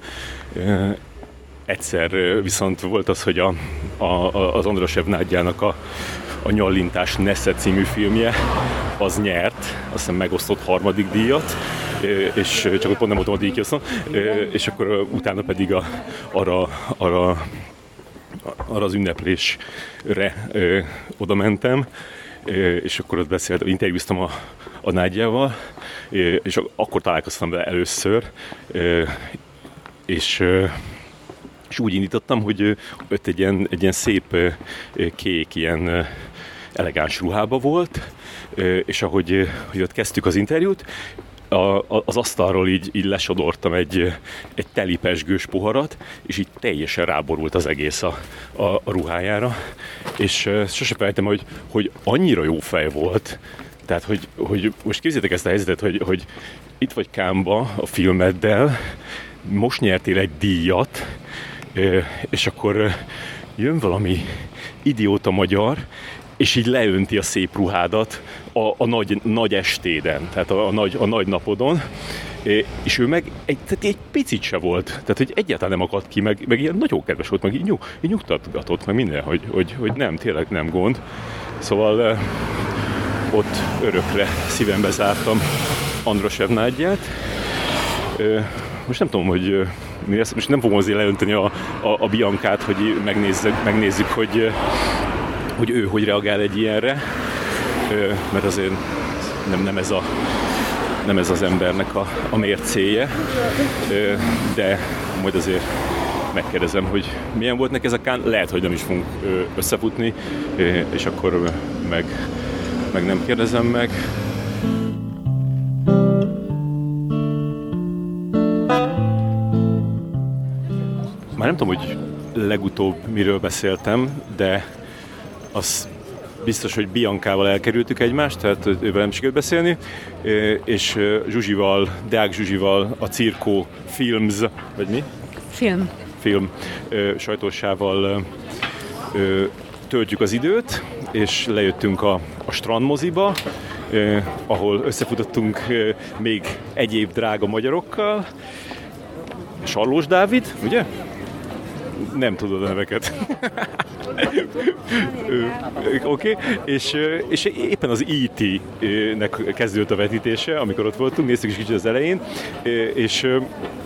Egyszer viszont volt az, hogy a, a, az Andrasev Nádjának a, a Nyallintás Nesze című filmje, az nyert, azt hiszem megosztott harmadik díjat, és csak pont nem voltam a díjkioszon, és akkor utána pedig a, arra, arra, arra az ünneplésre oda mentem, és akkor ott beszéltem, interjúztam a, a Nádjával, és akkor találkoztam vele először, és és úgy indítottam, hogy ott egy ilyen, egy ilyen szép kék, ilyen elegáns ruhába volt, és ahogy hogy ott kezdtük az interjút, a, az asztalról így, így lesodortam egy, egy telipesgős poharat, és így teljesen ráborult az egész a, a, a ruhájára, és uh, sose felejtem, hogy, hogy annyira jó fej volt, tehát, hogy, hogy most képzeljétek ezt a helyzetet, hogy, hogy itt vagy Kámba a filmeddel, most nyertél egy díjat, és akkor jön valami idióta magyar, és így leönti a szép ruhádat a, a nagy, nagy estéden, tehát a, a, nagy, a nagy napodon, és ő meg egy, tehát egy picit se volt, tehát hogy egyáltalán nem akadt ki, meg, meg ilyen nagyon kedves volt, meg így, nyug, így nyugtatgatott, meg minden, hogy, hogy, hogy nem, tényleg nem gond. Szóval ott örökre szívembe zártam Andros Evnádját. Most nem tudom, hogy mi lesz, most nem fogom azért leönteni a, a, a Biancát, hogy megnézzük, megnézzük hogy, hogy ő hogy reagál egy ilyenre, mert azért nem, nem ez a nem ez az embernek a, a mércéje, de majd azért megkérdezem, hogy milyen volt neki ez a kán, lehet, hogy nem is fogunk összefutni, és akkor meg, meg nem kérdezem meg. Már nem tudom, hogy legutóbb miről beszéltem, de az biztos, hogy Biancával elkerültük egymást, tehát ővel nem sikerült beszélni, és Zsuzsival, Deák Zsuzsival a Cirkó Films, vagy mi?
Film.
Film sajtósával töltjük az időt, és lejöttünk a, a strandmoziba, eh, ahol összefutottunk eh, még egyéb drága magyarokkal. Sallós Dávid, ugye? Nem tudod a neveket. Oké, okay. és, és éppen az E.T.-nek kezdődött a vetítése, amikor ott voltunk, néztük is kicsit az elején, és,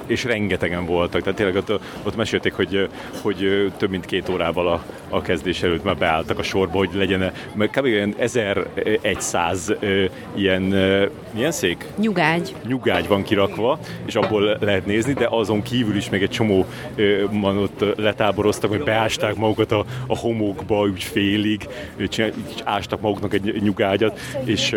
és rengetegen voltak. Tehát tényleg ott, ott mesélték, hogy, hogy több mint két órával a, a kezdés előtt már beálltak a sorba, hogy legyen, mert kb. olyan 1100 ilyen, milyen szék?
Nyugágy.
Nyugágy van kirakva, és abból lehet nézni, de azon kívül is még egy csomó man ott letáboroztak, hogy beásták magukat a, a homokba, úgy félig, és ástak maguknak egy nyugágyat, és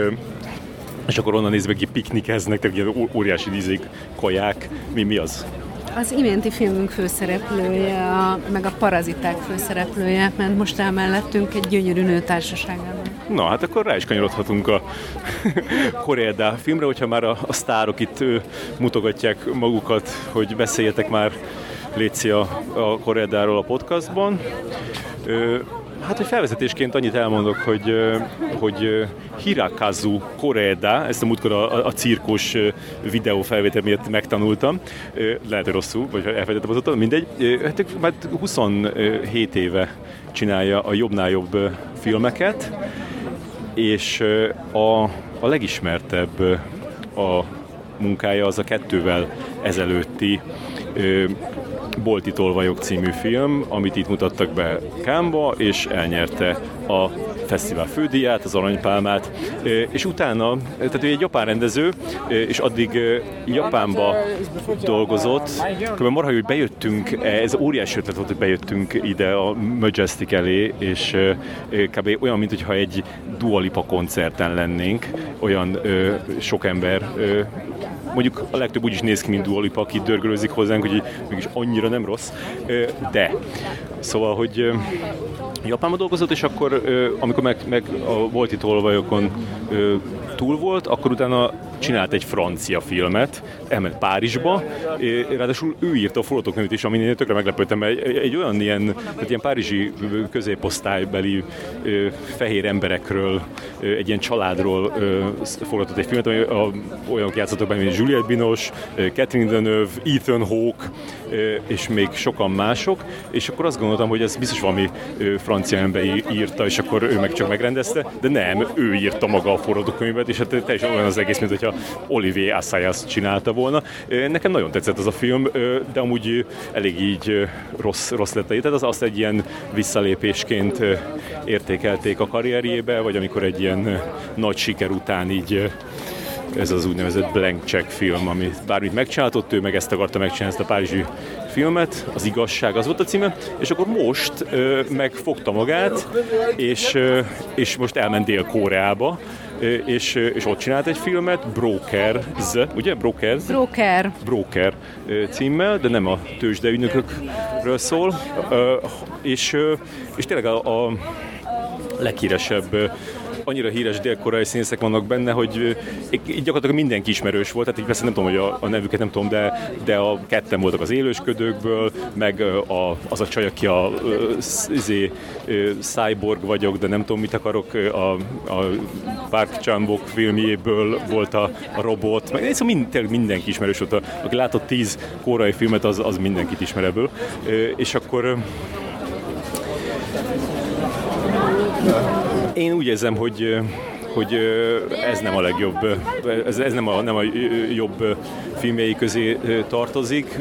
és akkor onnan nézve, hogy piknikeznek, tehát ilyen óriási dízik, kaják, mi, mi az?
Az iménti filmünk főszereplője, a, meg a paraziták főszereplője, mert most elmellettünk egy gyönyörű nő társaságában.
Na, hát akkor rá is kanyarodhatunk a Koreeda filmre, hogyha már a, a sztárok itt ő, mutogatják magukat, hogy beszéljetek már Léci a, Koreedáról a podcastban. Hát, hogy felvezetésként annyit elmondok, hogy, hogy Hirakazu Koreeda, ezt a múltkor a, a cirkus videó felvétel miatt megtanultam, lehet, hogy rosszul, vagy elfelejtettem azóta, mindegy. Hát már 27 éve csinálja a jobbnál jobb filmeket, és a, a legismertebb a munkája az a kettővel ezelőtti Bolti Tolvajok című film, amit itt mutattak be Kámba, és elnyerte a fesztivál fődíját, az aranypálmát, és utána, tehát ő egy japán rendező, és addig Japánba dolgozott, kb. marha, hogy bejöttünk, ez óriási ötlet volt, hogy bejöttünk ide a Majestic elé, és kb. olyan, mintha egy Dualipa koncerten lennénk, olyan sok ember mondjuk a legtöbb úgy is néz ki, mint Dualipa, aki dörgölőzik hozzánk, hogy mégis annyira nem rossz, de szóval, hogy Japánban dolgozott, és akkor amikor meg, meg a Volti tolvajokon túl volt, akkor utána csinált egy francia filmet, elment Párizsba, ráadásul ő írta a forgatókönyvet is, amin én tökre meglepődtem, mert egy, egy olyan ilyen, tehát ilyen párizsi középosztálybeli fehér emberekről, egy ilyen családról forgatott egy filmet, ami a, olyanok játszottak benne, mint Juliette Binos, Catherine Deneuve, Ethan Hawke, és még sokan mások, és akkor azt gondoltam, hogy ez biztos valami francia ember írta, és akkor ő meg csak megrendezte, de nem, ő írta maga a forgatókönyvet, és hát teljesen olyan az egész, mint hogyha Olivier Assayas csinálta volna. Nekem nagyon tetszett az a film, de amúgy elég így rossz, rossz lett. Tehát az azt egy ilyen visszalépésként értékelték a karrierjébe, vagy amikor egy ilyen nagy siker után így ez az úgynevezett blank check film, ami bármit megcsináltott, ő meg ezt akarta megcsinálni, ezt a párizsi filmet, az igazság az volt a címe, és akkor most ö, megfogta magát, és, ö, és most elment Dél-Koreába, és, és ott csinált egy filmet, Brokers, ugye? Brokers?
Broker.
Broker címmel, de nem a tőzsdeügynökökről szól, és, és tényleg a, a leghíresebb annyira híres dél-koreai színészek vannak benne, hogy így gyakorlatilag mindenki ismerős volt, tehát így persze nem tudom, hogy a, a nevüket nem tudom, de, de a ketten voltak az élősködőkből, meg a, az a csaj, aki a izé, cyborg vagyok, de nem tudom, mit akarok, a, a Park chan filmjéből volt a, a robot, meg szóval mind, mindenki ismerős volt, aki látott tíz koreai filmet, az, az mindenkit ismer ebből, és akkor én úgy érzem, hogy, hogy ez nem a legjobb, ez, ez nem, a, nem a jobb filmjei közé tartozik.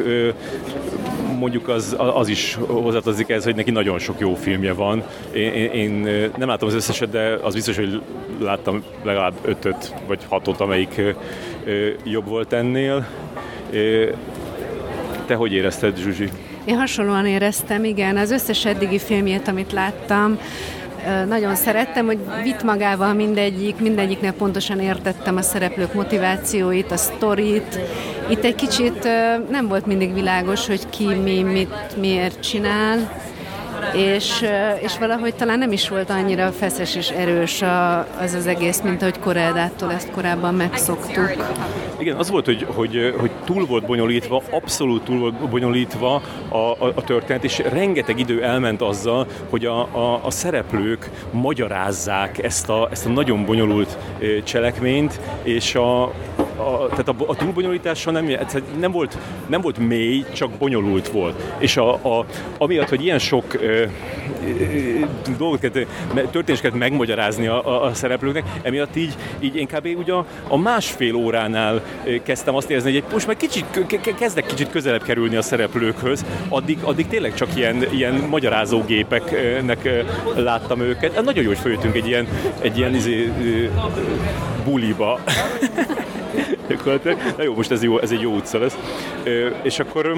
Mondjuk az, az is hozzátartozik ez, hogy neki nagyon sok jó filmje van. Én, én nem látom az összeset, de az biztos, hogy láttam legalább ötöt vagy hatot, amelyik jobb volt ennél. Te hogy érezted, Zsuzsi?
Én hasonlóan éreztem, igen. Az összes eddigi filmjét, amit láttam, nagyon szerettem, hogy vitt magával mindegyik, mindegyiknél pontosan értettem a szereplők motivációit, a sztorit. Itt egy kicsit nem volt mindig világos, hogy ki mi, mit, miért csinál és, és valahogy talán nem is volt annyira feszes és erős a, az az egész, mint ahogy Koreedától ezt korábban megszoktuk.
Igen, az volt, hogy, hogy, hogy túl volt bonyolítva, abszolút túl volt bonyolítva a, a, a történet, és rengeteg idő elment azzal, hogy a, a, a szereplők magyarázzák ezt a, ezt a nagyon bonyolult cselekményt, és a, a, tehát a, a túlbonyolítása nem, nem, volt, nem volt mély, csak bonyolult volt. És a, a, amiatt, hogy ilyen sok ö, dolgokat, történéseket megmagyarázni a, a, a szereplőknek, emiatt így, így én kb. Ugye a, a másfél óránál kezdtem azt érezni, hogy egy, most már kicsit, kezdek kicsit közelebb kerülni a szereplőkhöz, addig, addig tényleg csak ilyen, ilyen magyarázógépeknek láttam őket. Hát nagyon jó, hogy följöttünk egy ilyen, egy ilyen izé, buliba. Na jó, most ez, jó, ez egy jó utca lesz. És akkor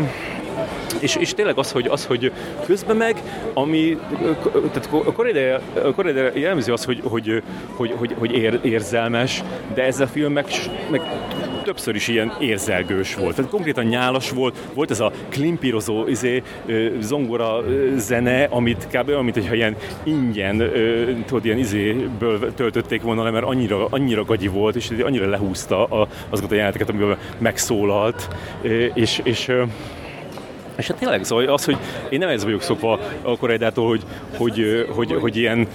és, és tényleg az, hogy, az, hogy közben meg, ami, tehát a koreide, a jellemző az, hogy, hogy, hogy, hogy, hogy ér, érzelmes, de ez a film meg, meg többször is ilyen érzelgős volt. Tehát konkrétan nyálas volt, volt ez a klimpírozó izé, zongora zene, amit kb. olyan, mint hogyha ilyen ingyen, tudod, ilyen izéből töltötték volna le, mert annyira, annyira gagyi volt, és annyira lehúzta azokat a jeleneteket, amiben megszólalt, és, és és hát tényleg, szóval az, hogy én nem ez vagyok szokva a Koreidától, hogy, hogy, hogy, hogy, ilyen,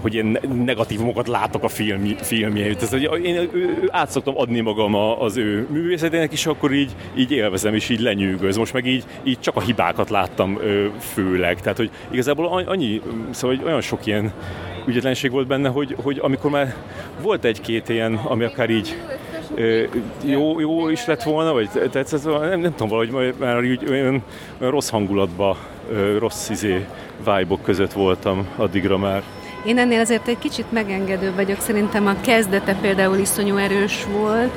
hogy ilyen negatívumokat látok a film, filmjeit. Tehát, hogy én át szoktam adni magam az ő művészetének, és akkor így, így élvezem, és így lenyűgöz. Most meg így, így csak a hibákat láttam főleg. Tehát, hogy igazából annyi, szóval olyan sok ilyen ügyetlenség volt benne, hogy, hogy amikor már volt egy-két ilyen, ami akár így jó, jó is lett volna, vagy tetszett volna, nem, nem tudom, valahogy már úgy olyan, rossz hangulatba, rossz izé, vibe között voltam addigra már.
Én ennél azért egy kicsit megengedő vagyok, szerintem a kezdete például iszonyú erős volt,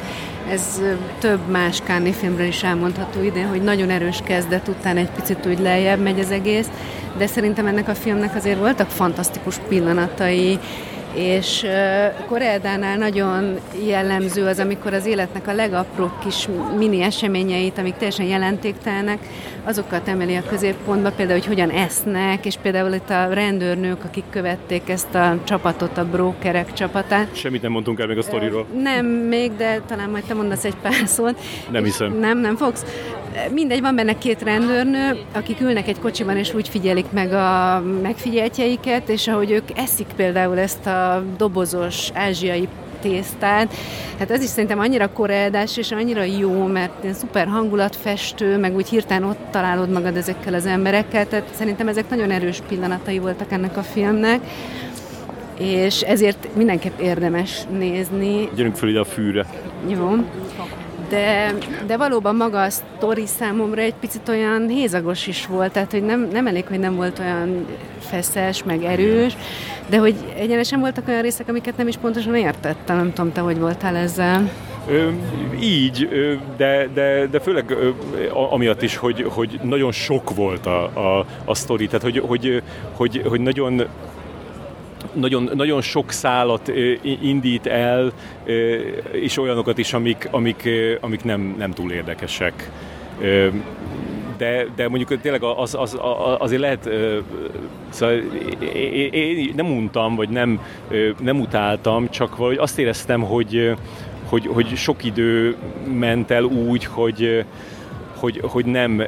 ez több más Káni filmről is elmondható idén, hogy nagyon erős kezdet után egy picit úgy lejjebb megy az egész, de szerintem ennek a filmnek azért voltak fantasztikus pillanatai, és Koreedánál nagyon jellemző az, amikor az életnek a legapróbb kis mini eseményeit, amik teljesen jelentéktelnek, azokat emeli a középpontba, például, hogy hogyan esznek, és például itt a rendőrnők, akik követték ezt a csapatot, a brókerek csapatát.
Semmit nem mondtunk el még a sztoriról.
Nem, még, de talán majd te mondasz egy pár szót.
Nem hiszem.
Nem, nem fogsz. Mindegy, van benne két rendőrnő, akik ülnek egy kocsiban, és úgy figyelik meg a megfigyeltjeiket, és ahogy ők eszik például ezt a dobozos ázsiai tésztát. Hát ez is szerintem annyira koreedás, és annyira jó, mert ilyen szuper hangulatfestő, meg úgy hirtelen ott találod magad ezekkel az emberekkel, tehát szerintem ezek nagyon erős pillanatai voltak ennek a filmnek és ezért mindenképp érdemes nézni.
Gyerünk föl ide a fűre.
Jó de, de valóban maga a sztori számomra egy picit olyan hézagos is volt, tehát hogy nem, nem elég, hogy nem volt olyan feszes, meg erős, de hogy egyenesen voltak olyan részek, amiket nem is pontosan értettem, nem tudom, te hogy voltál ezzel.
Ö, így, de, de, de főleg ö, amiatt is, hogy, hogy nagyon sok volt a, a, a sztori, tehát hogy, hogy, hogy, hogy nagyon nagyon, nagyon sok szálat indít el, és olyanokat is, amik, amik, amik nem, nem túl érdekesek. De, de mondjuk tényleg az, az, az, azért lehet, szóval én nem untam, vagy nem, nem utáltam, csak vagy azt éreztem, hogy, hogy, hogy sok idő ment el úgy, hogy, hogy, hogy nem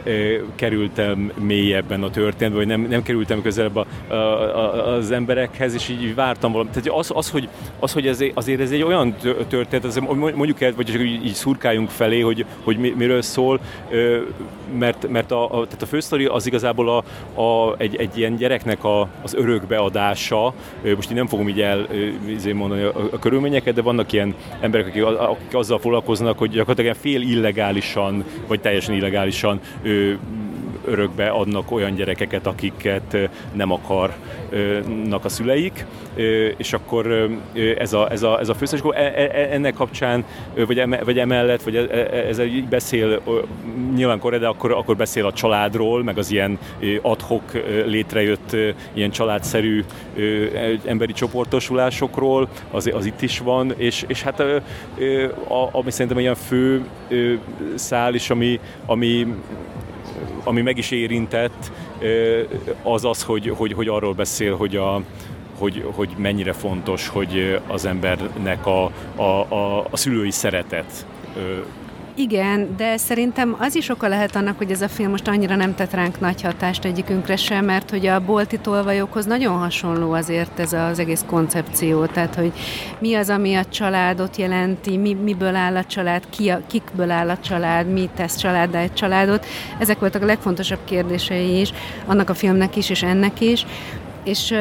kerültem mélyebben a történetbe, vagy nem, nem kerültem közelebb a, a, a, az emberekhez, és így vártam valamit. Tehát az, az, hogy, az, hogy ez, azért ez egy olyan történet, az, mondjuk el, vagy csak így, így szurkáljunk felé, hogy, hogy miről szól, mert, mert a, a, tehát a fősztori az igazából a, a, egy, egy ilyen gyereknek a, az örökbeadása, most én nem fogom így el izé mondani a, a körülményeket, de vannak ilyen emberek, akik, akik azzal foglalkoznak, hogy gyakorlatilag fél illegálisan, vagy teljesen illegálisan ő, örökbe adnak olyan gyerekeket, akiket nem akarnak a szüleik, és akkor ez a, ez a, ez a főszeres, e, e, ennek kapcsán, vagy, eme, vagy emellett, vagy ez beszél, nyilván de akkor, akkor beszél a családról, meg az ilyen adhok létrejött ilyen családszerű emberi csoportosulásokról, az, az itt is van, és, és hát ami szerintem ilyen fő szál is, ami, ami ami meg is érintett, az az, hogy, hogy, hogy arról beszél, hogy a, hogy, hogy mennyire fontos, hogy az embernek a, a, a, a szülői szeretet
igen, de szerintem az is oka lehet annak, hogy ez a film most annyira nem tett ránk nagy hatást egyikünkre sem, mert hogy a bolti tolvajokhoz nagyon hasonló azért ez az egész koncepció, tehát hogy mi az, ami a családot jelenti, mi, miből áll a család, ki a, kikből áll a család, mi tesz családdá egy családot. Ezek voltak a legfontosabb kérdései is, annak a filmnek is, és ennek is. És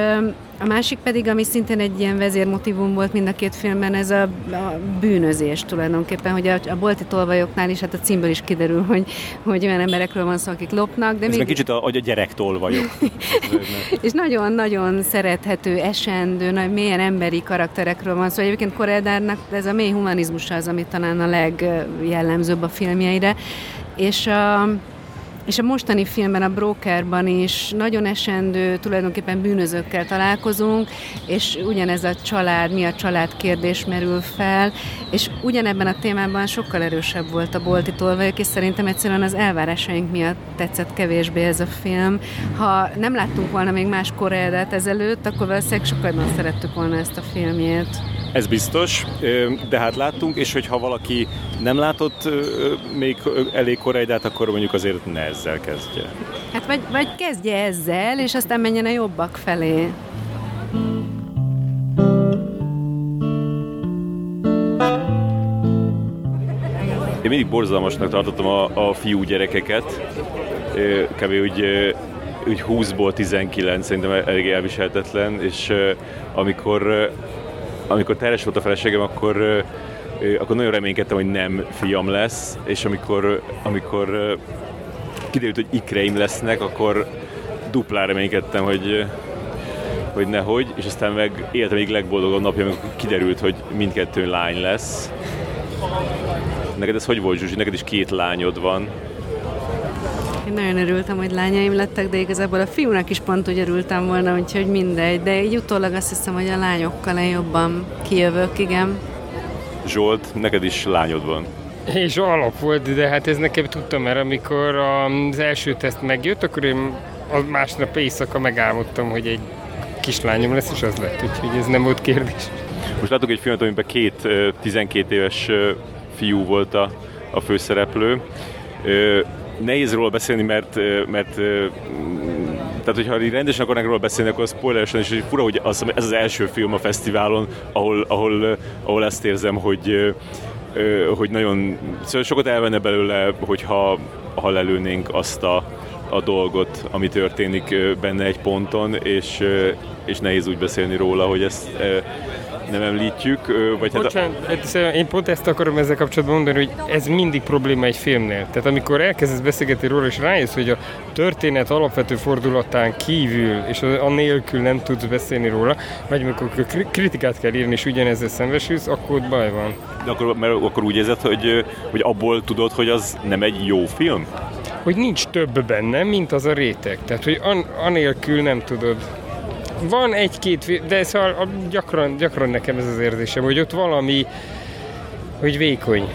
a másik pedig, ami szintén egy ilyen vezérmotívum volt mind a két filmben, ez a, a bűnözés tulajdonképpen, hogy a, a bolti tolvajoknál is, hát a címből is kiderül, hogy, hogy olyan emberekről van szó, akik lopnak.
De ez még kicsit a, a gyerek tolvajok.
és nagyon-nagyon szerethető, esendő, nagy, mélyen emberi karakterekről van szó. Egyébként Koredárnak ez a mély humanizmus az, ami talán a legjellemzőbb a filmjeire. És a, és a mostani filmben, a Brokerban is nagyon esendő, tulajdonképpen bűnözőkkel találkozunk, és ugyanez a család, mi a család kérdés merül fel, és ugyanebben a témában sokkal erősebb volt a bolti tolvajok, és szerintem egyszerűen az elvárásaink miatt tetszett kevésbé ez a film. Ha nem láttunk volna még más koreadát ezelőtt, akkor valószínűleg sokkal jobban szerettük volna ezt a filmjét.
Ez biztos, de hát láttunk, és hogyha valaki nem látott még elég koreidát, akkor mondjuk azért ne ezzel kezdje.
Hát vagy, vagy kezdje ezzel, és aztán menjen a jobbak felé.
Én mindig borzalmasnak tartottam a, a fiú gyerekeket, kb. úgy, úgy 20-ból 19 szerintem elég elviselhetetlen, és amikor amikor terhes volt a feleségem, akkor, akkor nagyon reménykedtem, hogy nem fiam lesz, és amikor, amikor kiderült, hogy ikreim lesznek, akkor duplán reménykedtem, hogy, hogy nehogy, és aztán meg életem egyik legboldogabb napja, amikor kiderült, hogy mindkettő lány lesz. Neked ez hogy volt, Zsuzsi? Neked is két lányod van.
Én nagyon örültem, hogy lányaim lettek, de igazából a fiúnak is pont úgy örültem volna, úgyhogy mindegy. De így utólag azt hiszem, hogy a lányokkal én jobban kijövök, igen.
Zsolt, neked is lányod van.
És alap volt, de hát ez nekem tudtam, mert amikor az első teszt megjött, akkor én a másnap éjszaka megálmodtam, hogy egy kislányom lesz, és az lett, úgyhogy ez nem volt kérdés.
Most látok egy filmet, amiben két 12 éves fiú volt a, a főszereplő nehéz róla beszélni, mert, mert tehát hogyha rendesen akarnánk róla beszélni, akkor spoileresen is fura, hogy az, ez az első film a fesztiválon, ahol, ahol, ahol ezt érzem, hogy hogy nagyon szóval sokat elvenne belőle, hogyha ha lelőnénk azt a, a dolgot, ami történik benne egy ponton, és, és nehéz úgy beszélni róla, hogy ezt nem említjük. Vagy
Bocsánat, hát a... én pont ezt akarom ezzel kapcsolatban mondani, hogy ez mindig probléma egy filmnél. Tehát amikor elkezdesz beszélgetni róla, és rájössz, hogy a történet alapvető fordulatán kívül, és a nélkül nem tudsz beszélni róla, vagy amikor kritikát kell írni, és ugyanezzel szembesülsz, akkor ott baj van.
De akkor, mert akkor úgy érzed, hogy, hogy abból tudod, hogy az nem egy jó film?
Hogy nincs több benne, mint az a réteg. Tehát, hogy an, anélkül nem tudod van egy-két, de szóval gyakran, gyakran nekem ez az érzésem, hogy ott valami, hogy vékony.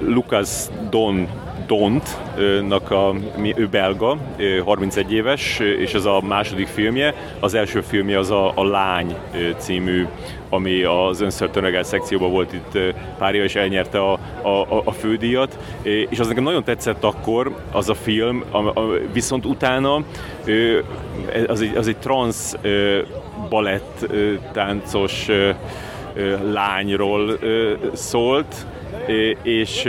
Lucas Don Dontnak, a, ő belga, 31 éves, és ez a második filmje. Az első filmje az a, a Lány című, ami az Uncertain szekcióban volt itt pár éve, és elnyerte a, a, a fődíjat, és az nekem nagyon tetszett akkor, az a film, a, a, viszont utána az egy, az egy trans balett táncos lányról szólt, és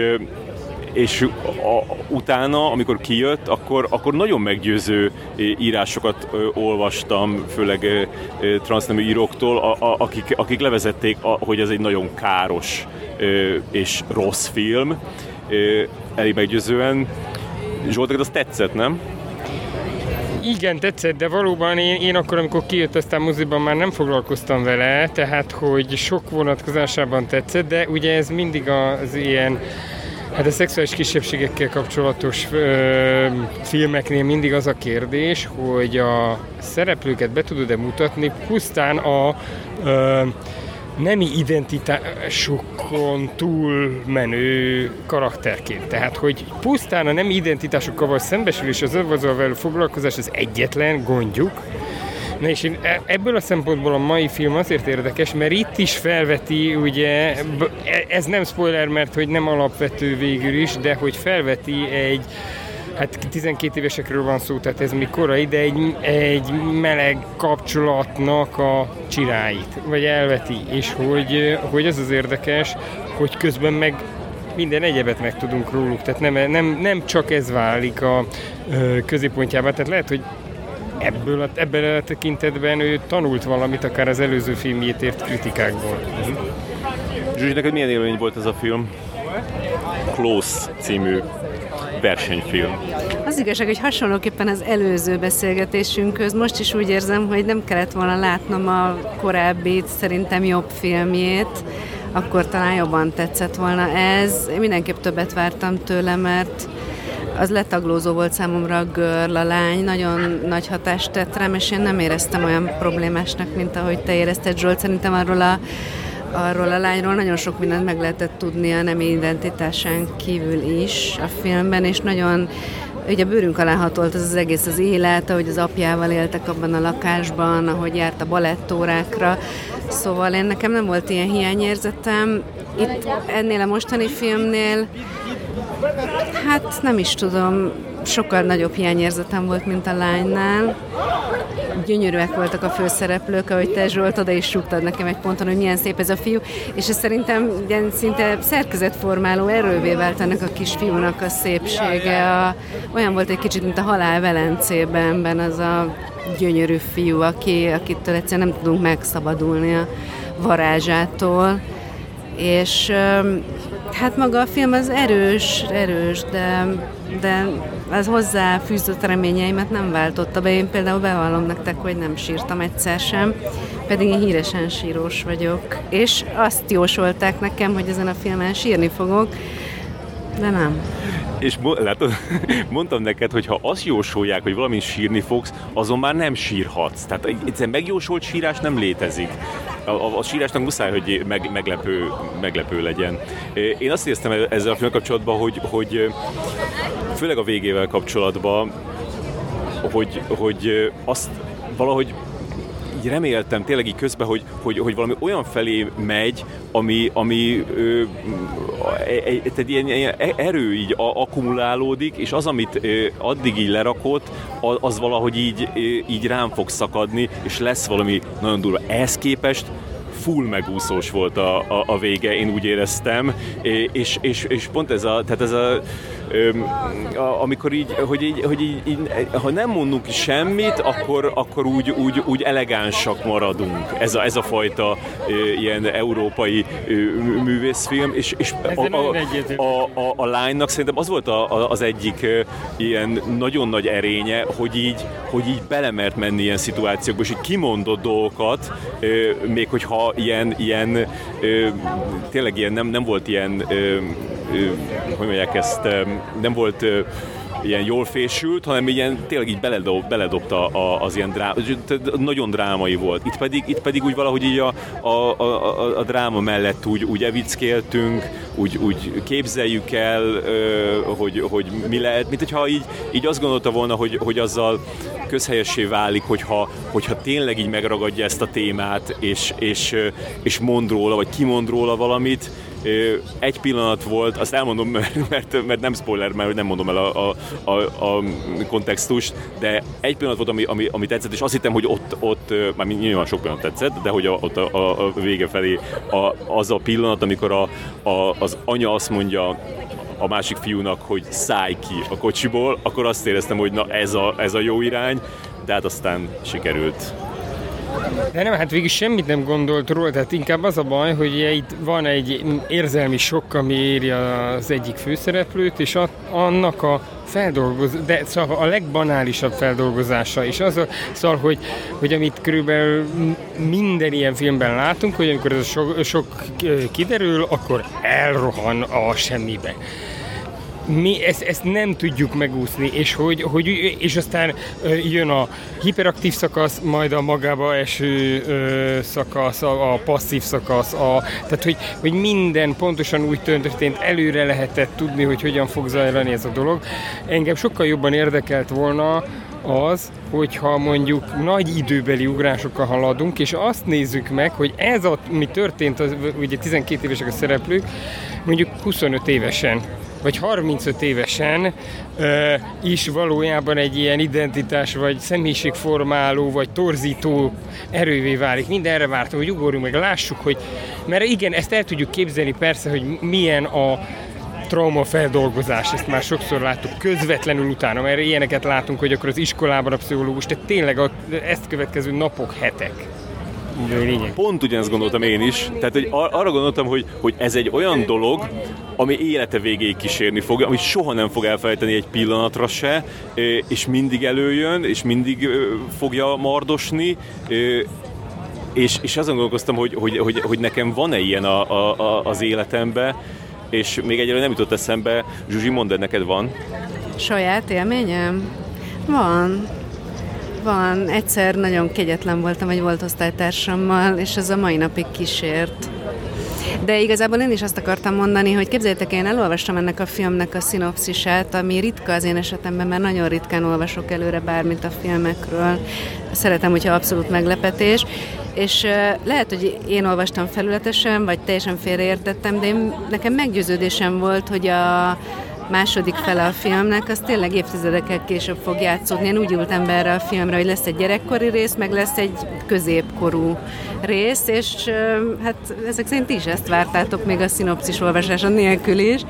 és a, utána, amikor kijött, akkor, akkor nagyon meggyőző írásokat ö, olvastam, főleg ö, transznemű íróktól, a, a, akik, akik levezették, a, hogy ez egy nagyon káros és rossz film, elég meggyőzően. Zsolt, az tetszett, nem?
Igen, tetszett, de valóban én, én akkor, amikor kijött aztán moziban már nem foglalkoztam vele, tehát hogy sok vonatkozásában tetszett, de ugye ez mindig az ilyen Hát a szexuális kisebbségekkel kapcsolatos ö, filmeknél mindig az a kérdés, hogy a szereplőket be tudod-e mutatni pusztán a ö, nemi identitásukon túl menő karakterként. Tehát, hogy pusztán a nemi identitásokkal vagy szembesülés az övezővel foglalkozás az egyetlen gondjuk, Na és e- ebből a szempontból a mai film azért érdekes, mert itt is felveti, ugye, e- ez nem spoiler, mert hogy nem alapvető végül is, de hogy felveti egy hát 12 évesekről van szó, tehát ez még korai, de egy, egy meleg kapcsolatnak a csiráit, vagy elveti, és hogy, hogy ez az érdekes, hogy közben meg minden egyebet megtudunk róluk, tehát nem, nem, nem csak ez válik a középpontjában, tehát lehet, hogy ebből a, ebben a tekintetben ő tanult valamit, akár az előző filmjét ért kritikákból.
Uh-huh. Zsuzsi, neked milyen élmény volt ez a film? Close című versenyfilm.
Az igazság, hogy hasonlóképpen az előző beszélgetésünkhöz most is úgy érzem, hogy nem kellett volna látnom a korábbi, szerintem jobb filmjét, akkor talán jobban tetszett volna ez. Én mindenképp többet vártam tőle, mert az letaglózó volt számomra a girl, a lány, nagyon nagy hatást tett rám, és én nem éreztem olyan problémásnak, mint ahogy te érezted, Zsolt. Szerintem arról a arról a lányról nagyon sok mindent meg lehetett tudni a nemi identitásán kívül is a filmben, és nagyon ugye bőrünk alá hatolt az, az egész az élet, ahogy az apjával éltek abban a lakásban, ahogy járt a balettórákra, szóval én nekem nem volt ilyen hiányérzetem. Itt ennél a mostani filmnél Hát nem is tudom, sokkal nagyobb hiányérzetem volt, mint a lánynál. Gyönyörűek voltak a főszereplők, ahogy te Zsolt oda is rúgtad nekem egy ponton, hogy milyen szép ez a fiú, és ez szerintem ilyen szinte szerkezetformáló erővé vált ennek a kisfiúnak a szépsége. A, olyan volt egy kicsit, mint a halál Velencében, az a gyönyörű fiú, aki, akitől egyszerűen nem tudunk megszabadulni a varázsától. És Hát maga a film az erős, erős, de, de az hozzá fűzött reményeimet nem váltotta be. Én például bevallom nektek, hogy nem sírtam egyszer sem, pedig én híresen sírós vagyok. És azt jósolták nekem, hogy ezen a filmen sírni fogok, de nem.
És látod, mondtam neked, hogy ha azt jósolják, hogy valamint sírni fogsz, azon már nem sírhatsz. Tehát egyszerűen megjósolt sírás nem létezik. A, a, a sírásnak muszáj, hogy meg, meglepő, meglepő legyen. Én azt éreztem ezzel a film kapcsolatban, hogy, hogy főleg a végével kapcsolatban, hogy, hogy azt valahogy így reméltem tényleg így közben, hogy, hogy, hogy valami olyan felé megy, ami, ami ö, egy, egy ilyen, ilyen erő így akkumulálódik, és az, amit ö, addig így lerakott, az, az valahogy így, ö, így rám fog szakadni, és lesz valami nagyon durva. Ehhez képest full megúszós volt a, a, a vége, én úgy éreztem, és, és, és pont ez a, tehát ez a, a amikor így, hogy így, hogy így, így ha nem mondunk semmit, akkor, akkor úgy, úgy, úgy elegánsak maradunk. Ez a, ez a fajta ilyen európai művészfilm, és, és a, a, a, a, a lánynak szerintem az volt a, a, az egyik ilyen nagyon nagy erénye, hogy így, hogy így belemert menni ilyen szituációkba, és így kimondott dolgokat, még hogyha ilyen, ilyen tényleg ilyen nem, nem volt ilyen, hogy mondják ezt, nem volt ilyen jól fésült, hanem ilyen tényleg így beledob, beledobta az ilyen dráma, nagyon drámai volt. Itt pedig, itt pedig úgy valahogy így a, a, a, a dráma mellett úgy, úgy evickéltünk, úgy, úgy képzeljük el, hogy, hogy mi lehet, mint hogyha így, így azt gondolta volna, hogy, hogy azzal közhelyessé válik, hogyha, hogyha tényleg így megragadja ezt a témát, és, és, és mond róla, vagy kimond róla valamit, egy pillanat volt, azt elmondom, mert, mert, nem spoiler, mert nem mondom el a, a, a, a kontextust, de egy pillanat volt, ami, ami, ami tetszett, és azt hittem, hogy ott, ott már nyilván sok pillanat tetszett, de hogy a, ott a, a, a vége felé a, az a pillanat, amikor a, a, az anya azt mondja a másik fiúnak, hogy szállj ki a kocsiból, akkor azt éreztem, hogy na ez a, ez a jó irány, de hát aztán sikerült
de nem, hát végig semmit nem gondolt róla, tehát inkább az a baj, hogy itt van egy érzelmi sok, ami éri az egyik főszereplőt, és a, annak a feldolgoz, de szóval a legbanálisabb feldolgozása, és az szóval, hogy, hogy amit körülbelül minden ilyen filmben látunk, hogy amikor ez a sok, sok kiderül, akkor elrohan a semmibe mi ezt, ezt nem tudjuk megúszni, és, hogy, hogy, és aztán jön a hiperaktív szakasz, majd a magába eső szakasz, a, a passzív szakasz, a, tehát hogy, hogy minden pontosan úgy történt, előre lehetett tudni, hogy hogyan fog zajlani ez a dolog. Engem sokkal jobban érdekelt volna, az, hogyha mondjuk nagy időbeli ugrásokkal haladunk, és azt nézzük meg, hogy ez, a, mi történt, az, ugye 12 évesek a szereplők, mondjuk 25 évesen vagy 35 évesen ö, is valójában egy ilyen identitás, vagy személyiségformáló, vagy torzító erővé válik. Mindenre vártam, hogy ugorjunk meg, lássuk, hogy, mert igen, ezt el tudjuk képzelni persze, hogy milyen a traumafeldolgozás, ezt már sokszor láttuk közvetlenül utána, mert ilyeneket látunk, hogy akkor az iskolában a pszichológus, tehát tényleg a, ezt következő napok, hetek
lényeg. Pont ugyanezt gondoltam én is. Tehát hogy ar- arra gondoltam, hogy, hogy ez egy olyan dolog, ami élete végéig kísérni fog, amit soha nem fog elfelejteni egy pillanatra se, és mindig előjön, és mindig fogja mardosni, és, és azon gondolkoztam, hogy, hogy, hogy, hogy nekem van-e ilyen a, a, a, az életemben, és még egyelőre nem jutott eszembe, Zsuzsi, mondd, neked van?
Saját élményem? Van. Van. Egyszer nagyon kegyetlen voltam egy volt osztálytársammal, és ez a mai napig kísért. De igazából én is azt akartam mondani, hogy képzeljétek, én elolvastam ennek a filmnek a szinopszisát, ami ritka az én esetemben, mert nagyon ritkán olvasok előre bármit a filmekről. Szeretem, hogyha abszolút meglepetés. És lehet, hogy én olvastam felületesen, vagy teljesen félreértettem, de én, nekem meggyőződésem volt, hogy a második fele a filmnek, az tényleg évtizedekkel később fog játszódni. Én úgy ültem be erre a filmre, hogy lesz egy gyerekkori rész, meg lesz egy középkorú rész, és hát ezek szerint is ezt vártátok még a szinopszis olvasása nélkül is.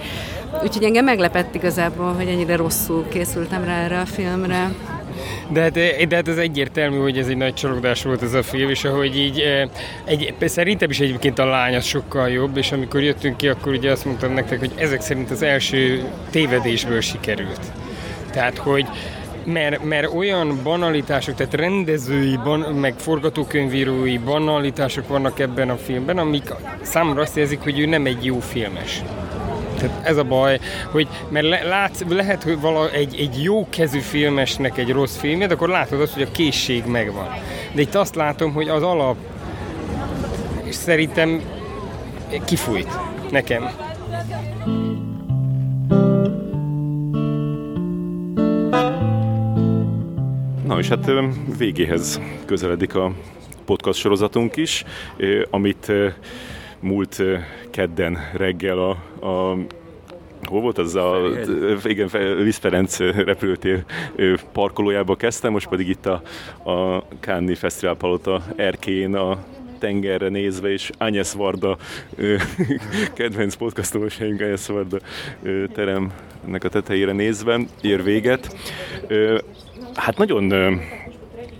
Úgyhogy engem meglepett igazából, hogy ennyire rosszul készültem rá erre a filmre.
De hát, eh, de hát ez egyértelmű, hogy ez egy nagy csalódás volt ez a film, és ahogy így, eh, egy, szerintem is egyébként a lány az sokkal jobb, és amikor jöttünk ki, akkor ugye azt mondtam nektek, hogy ezek szerint az első tévedésből sikerült. Tehát, hogy mert, mert olyan banalitások, tehát rendezői, ban, meg forgatókönyvírói banalitások vannak ebben a filmben, amik számomra azt jelzik, hogy ő nem egy jó filmes. Tehát ez a baj, hogy mert le, látsz, lehet, hogy vala, egy, egy jó kezű filmesnek egy rossz filmje, akkor látod azt, hogy a készség megvan. De itt azt látom, hogy az alap és szerintem kifújt nekem.
Na és hát végéhez közeledik a podcast sorozatunk is, amit múlt kedden reggel a, a hol volt az a, igen, Lisz Ferenc repülőtér parkolójába kezdtem, most pedig itt a, a Cannes Fesztivál Palota erkén a tengerre nézve, és Ányesz Varda, kedvenc podcastolósaink Ányesz Varda teremnek a tetejére nézve ér véget. Hát nagyon,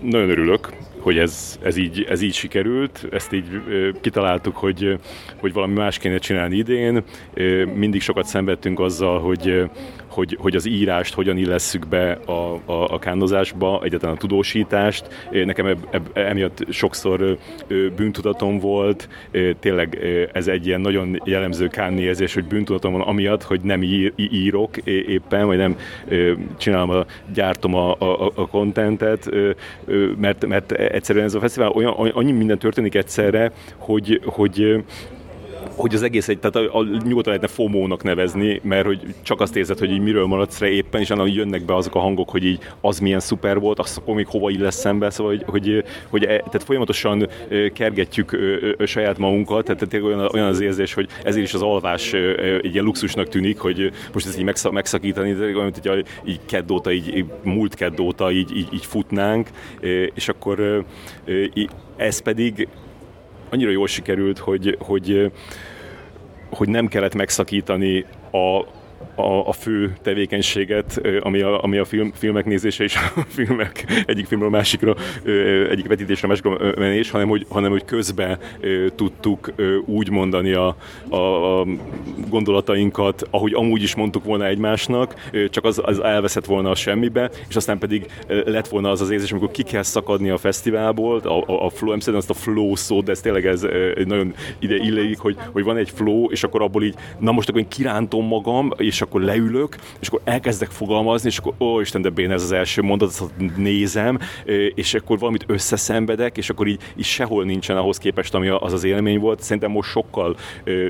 nagyon örülök, hogy ez, ez, így, ez így sikerült, ezt így kitaláltuk, hogy, hogy valami más kéne csinálni idén. Mindig sokat szenvedtünk azzal, hogy, hogy, hogy az írást hogyan illesszük be a, a, a kánozásba, egyáltalán a tudósítást. Nekem eb, eb, emiatt sokszor bűntudatom volt, tényleg ez egy ilyen nagyon jellemző kánni érzés, hogy bűntudatom van amiatt, hogy nem ír, írok éppen, vagy nem csinálom, a, gyártom a, a, a contentet, mert, mert egyszerűen ez a fesztivál olyan, annyi minden történik egyszerre, hogy, hogy hogy az egész egy, tehát a, a, nyugodtan lehetne FOMO-nak nevezni, mert hogy csak azt érzed, hogy így miről maradsz rá éppen, és annak jönnek be azok a hangok, hogy így az milyen szuper volt, azt akkor még hova illesz szembe, szóval hogy, hogy, hogy e, tehát folyamatosan kergetjük saját magunkat, tehát, tehát olyan, olyan az érzés, hogy ezért is az alvás egy ilyen luxusnak tűnik, hogy most ezt így megszakítani, de olyan, hogy így keddóta, így múlt keddóta így, így, így futnánk, és akkor ez pedig annyira jól sikerült, hogy, hogy, hogy nem kellett megszakítani a, a, a fő tevékenységet, ami a, ami a film, filmek nézése és a filmek egyik filmről másikra, egyik vetítésre másikra menés, hanem hogy, hanem hogy közben tudtuk úgy mondani a, a, a gondolatainkat, ahogy amúgy is mondtuk volna egymásnak, csak az, az elveszett volna a semmibe, és aztán pedig lett volna az az érzés, amikor ki kell szakadni a fesztiválból, a, a, a flow, nem azt a flow szót, de ez tényleg ez nagyon ide illik, hogy, hogy van egy flow, és akkor abból így, na most akkor én kirántom magam, és akkor leülök, és akkor elkezdek fogalmazni, és akkor ó, Isten, de bén ez az első mondat, azt nézem, és akkor valamit összeszenvedek, és akkor így, így sehol nincsen ahhoz képest, ami az az élmény volt. Szerintem most sokkal,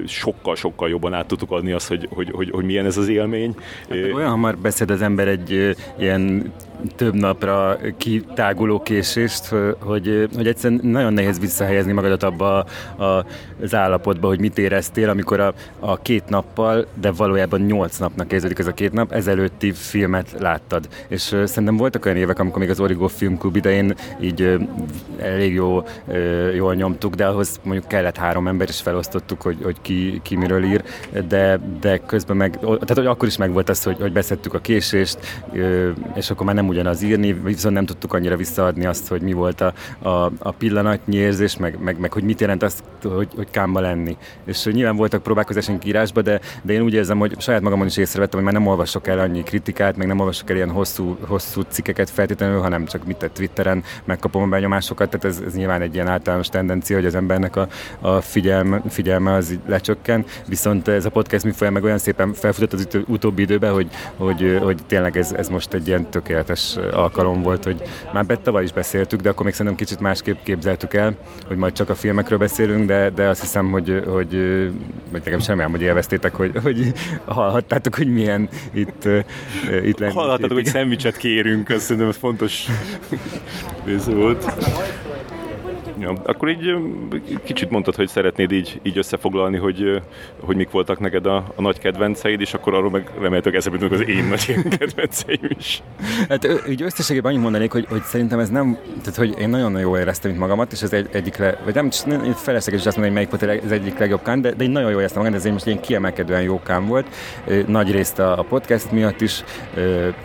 sokkal, sokkal jobban át tudtuk adni azt, hogy, hogy, hogy, hogy milyen ez az élmény.
Hát, olyan hamar beszéd az ember egy ilyen több napra kitáguló késést, hogy, hogy egyszerűen nagyon nehéz visszahelyezni magadat abba a, a, az állapotba, hogy mit éreztél, amikor a, a két nappal, de valójában nyolc napnak kezdődik ez a két nap, ezelőtti filmet láttad. És szerintem voltak olyan évek, amikor még az Origo Filmklub idején így elég jó, jól nyomtuk, de ahhoz mondjuk kellett három ember, és felosztottuk, hogy, hogy ki, ki miről ír, de, de közben meg, tehát hogy akkor is megvolt az, hogy, hogy beszedtük a késést, és akkor már nem ugyanaz írni, viszont nem tudtuk annyira visszaadni azt, hogy mi volt a, a, a pillanatnyi érzés, meg, meg, meg, hogy mit jelent azt, hogy, hogy kámba lenni. És nyilván voltak próbálkozásunk írásba, de, de én úgy érzem, hogy saját magamon is észrevettem, hogy már nem olvasok el annyi kritikát, meg nem olvasok el ilyen hosszú, hosszú cikkeket feltétlenül, hanem csak mit a Twitteren megkapom a benyomásokat, tehát ez, ez nyilván egy ilyen általános tendencia, hogy az embernek a, a figyelme, figyelme az lecsökken, viszont ez a podcast mi meg olyan szépen felfutott az utóbbi időben, hogy, hogy, hogy tényleg ez, ez most egy ilyen tökéletes alkalom volt, hogy már tavaly is beszéltük, de akkor még szerintem kicsit másképp képzeltük el, hogy majd csak a filmekről beszélünk, de, de azt hiszem, hogy, hogy, hogy nekem sem hogy élveztétek, hogy, hogy hallhattátok, hogy milyen itt, itt lenni.
Hallhattátok, hogy szendvicset kérünk, azt szerintem fontos része volt. Ja, akkor így kicsit mondtad, hogy szeretnéd így, így összefoglalni, hogy, hogy mik voltak neked a, a nagy kedvenceid, és akkor arról meg remélhetőleg eszembe az én nagy kedvenceim is.
Hát így összességében annyit mondanék, hogy, hogy szerintem ez nem, tehát hogy én nagyon-nagyon jól éreztem itt magamat, és ez egy, egyik, le, vagy nem, nem felesleges is azt mondani, hogy melyik volt az egyik legjobb kán, de, de én nagyon jól éreztem magam, ez egy most ilyen kiemelkedően jó kán volt. Nagy részt a, a podcast miatt is,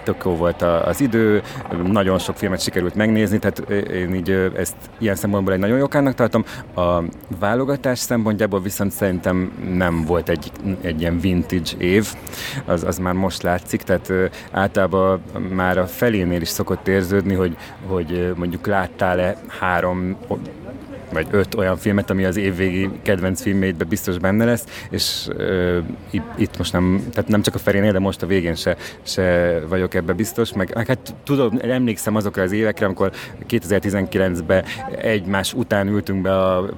tök jó volt az idő, nagyon sok filmet sikerült megnézni, tehát én így ezt ilyen szempontból egy nagyon jókának tartom. A válogatás szempontjából viszont szerintem nem volt egy, egy ilyen vintage év, az, az már most látszik, tehát általában már a felénél is szokott érződni, hogy, hogy mondjuk láttál-e három vagy öt olyan filmet, ami az évvégi kedvenc filmjeidben biztos benne lesz, és uh, itt, itt most nem, tehát nem csak a Ferénél, de most a végén se, se vagyok ebbe biztos, meg, hát tudom, emlékszem azokra az évekre, amikor 2019-ben egymás után ültünk be a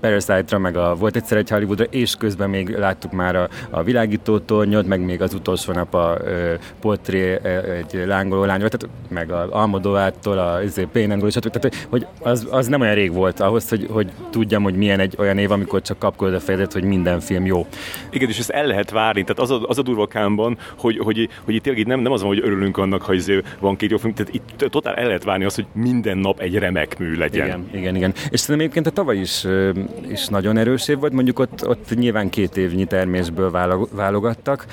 Parasite-ra, meg a Volt egyszer egy Hollywoodra, és közben még láttuk már a, a világító tornyot, meg még az utolsó nap a uh, portré egy lángoló lány, tehát meg a Almodovától, a izé, Pénengol, tehát hogy az, az nem olyan rég volt ahhoz, hogy, hogy tudjam, hogy milyen egy olyan év, amikor csak kapkodod a fejedet, hogy minden film jó.
Igen, és ezt el lehet várni. Tehát az a, az a durva kámban, hogy, hogy, hogy itt tényleg nem, nem az van, hogy örülünk annak, ha izé van két jó film, tehát itt totál el lehet várni azt, hogy minden nap egy remek mű legyen.
Igen, igen, igen. És szerintem egyébként a tavaly is, is nagyon erős év volt, mondjuk ott, ott nyilván két évnyi termésből válogattak.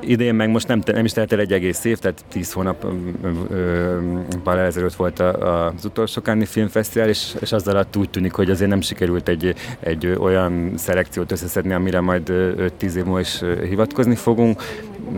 Idén meg most nem, nem is telt el egy egész év, tehát tíz hónap ezelőtt volt az utolsó Cannes Filmfesztivál, és, és az alatt úgy tűnik, hogy azért nem sikerült egy, egy olyan szelekciót összeszedni, amire majd 5-10 év múlva is hivatkozni fogunk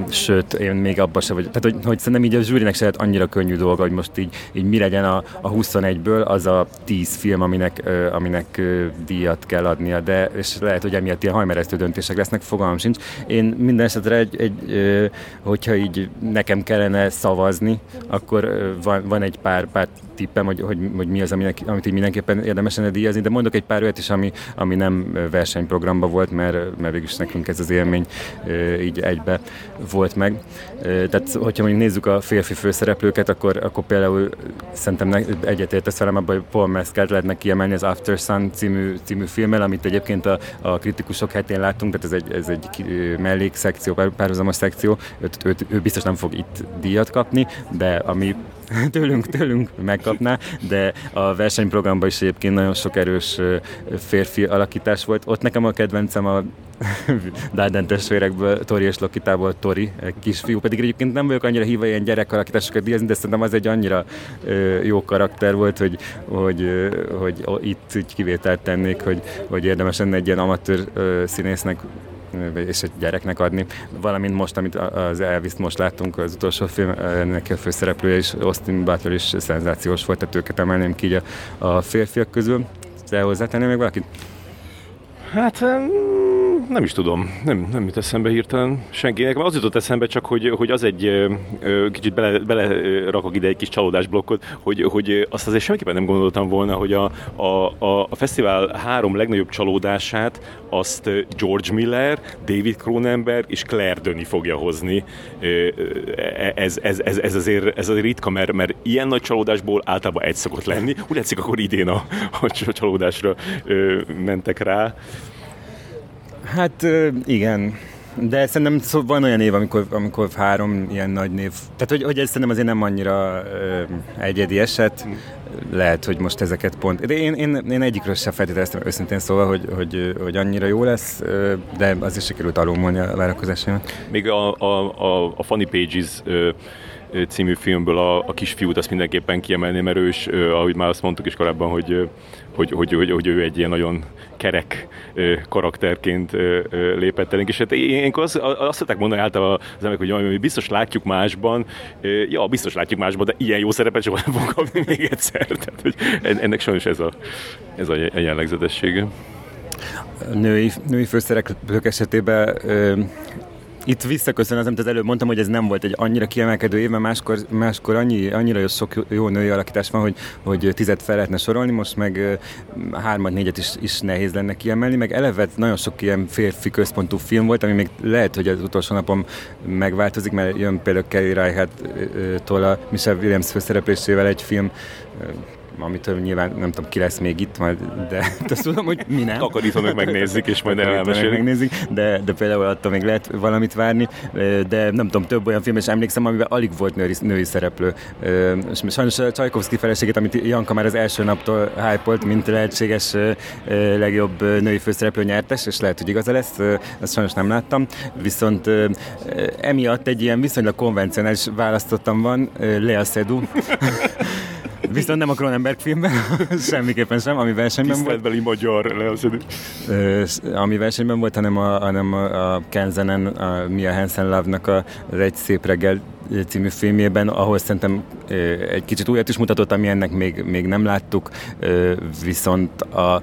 sőt, én még abban sem vagyok. Tehát, hogy, hogy szerintem így a zsűrinek se lehet annyira könnyű dolga, hogy most így, így mi legyen a, a 21-ből az a 10 film, aminek, aminek díjat kell adnia, de és lehet, hogy emiatt ilyen hajmeresztő döntések lesznek, fogalmam sincs. Én minden esetre egy, egy hogyha így nekem kellene szavazni, akkor van, van egy pár, pár tippem, hogy, hogy, hogy mi az, aminek, amit így mindenképpen érdemes lenne díjazni, de mondok egy pár olyat is, ami, ami nem versenyprogramban volt, mert, mert végülis nekünk ez az élmény így egybe volt meg. Tehát, hogyha mondjuk nézzük a férfi főszereplőket, akkor, akkor például szerintem egyetértesz velem abban, hogy Paul Mescalt lehetne kiemelni az After Sun című, című filmmel, amit egyébként a, a kritikusok hetén láttunk, tehát ez egy, ez egy mellékszekció, párhuzamos szekció, őt, őt, ő biztos nem fog itt díjat kapni, de ami tőlünk, tőlünk megkapná, de a versenyprogramban is egyébként nagyon sok erős férfi alakítás volt. Ott nekem a kedvencem a Darden testvérekből, Tori és Lokitából Tori, kisfiú, pedig egyébként nem vagyok annyira híva ilyen gyerekalakításokat díjazni, de szerintem az egy annyira jó karakter volt, hogy, hogy, hogy itt így kivételt tennék, hogy, hogy érdemes lenne egy ilyen amatőr színésznek és egy gyereknek adni. Valamint most, amit az elvis most láttunk, az utolsó film, ennek a főszereplője is, Austin Butler is szenzációs volt, tehát őket emelném ki a, a férfiak közül. Te hozzátenni még valakit?
Hát nem is tudom, nem, nem jut eszembe hirtelen senkinek. Az jutott eszembe csak, hogy, hogy az egy kicsit bele, bele rakok ide egy kis csalódásblokkot, hogy, hogy azt azért semmiképpen nem gondoltam volna, hogy a, a, a, a fesztivál három legnagyobb csalódását azt George Miller, David Cronenberg és Claire Denis fogja hozni. Ez, ez, ez, ez, azért, ez azért ritka, mert, mert ilyen nagy csalódásból általában egy szokott lenni. Úgy látszik, akkor idén a, a csalódásra mentek rá.
Hát igen, de szerintem szó, van olyan év, amikor, amikor három ilyen nagy név, tehát hogy, hogy ez szerintem azért nem annyira ö, egyedi eset, lehet, hogy most ezeket pont, de én, én, én egyikről sem feltételeztem őszintén szóval, hogy, hogy, hogy annyira jó lesz, de azért sikerült alulmolni a várakozásaimat.
Még a, a, a, a Funny Pages ö, című filmből a, a kisfiút azt mindenképpen kiemelném, mert ő is, ahogy már azt mondtuk is korábban, hogy, hogy, hogy, hogy, hogy ő egy ilyen nagyon kerek karakterként lépett elénk, és hát én azt, azt szokták mondani általában az emberek, hogy jaj, biztos látjuk másban, ja, biztos látjuk másban, de ilyen jó szerepet soha nem fogok kapni még egyszer. Tehát, hogy ennek sajnos ez a, ez a jellegzetessége.
Női, női főszereplők esetében itt visszaköszön az, amit az előbb mondtam, hogy ez nem volt egy annyira kiemelkedő év, mert máskor, máskor annyi, annyira jó, sok jó női alakítás van, hogy, hogy tizet fel lehetne sorolni, most meg hármat, négyet is, is nehéz lenne kiemelni, meg eleve nagyon sok ilyen férfi központú film volt, ami még lehet, hogy az utolsó napon megváltozik, mert jön például Kelly Reichardt-tól a Michelle Williams főszereplésével egy film, amitől nyilván nem tudom, ki lesz még itt, majd, de azt tudom, hogy mi nem.
Takarítónak megnézik, és majd elmesélik.
megnézik, de, de például attól még lehet valamit várni, de nem tudom, több olyan film, és emlékszem, amiben alig volt női, női szereplő. És sajnos a Csajkovszki feleségét, amit Janka már az első naptól hype mint lehetséges legjobb női főszereplő nyertes, és lehet, hogy igaza lesz, ezt sajnos nem láttam. Viszont emiatt egy ilyen viszonylag konvencionális választottam van, Lea Seydoux. Viszont nem a Cronenberg filmben, semmiképpen sem, ami versenyben volt.
Magyar leoszedő.
Ami versenyben volt, hanem a, hanem a Kenzenen, a Mia Hansen Love-nak a, az Egy szép reggel című filmjében, ahol szerintem egy kicsit újat is mutatott, ami ennek még, még nem láttuk, viszont a,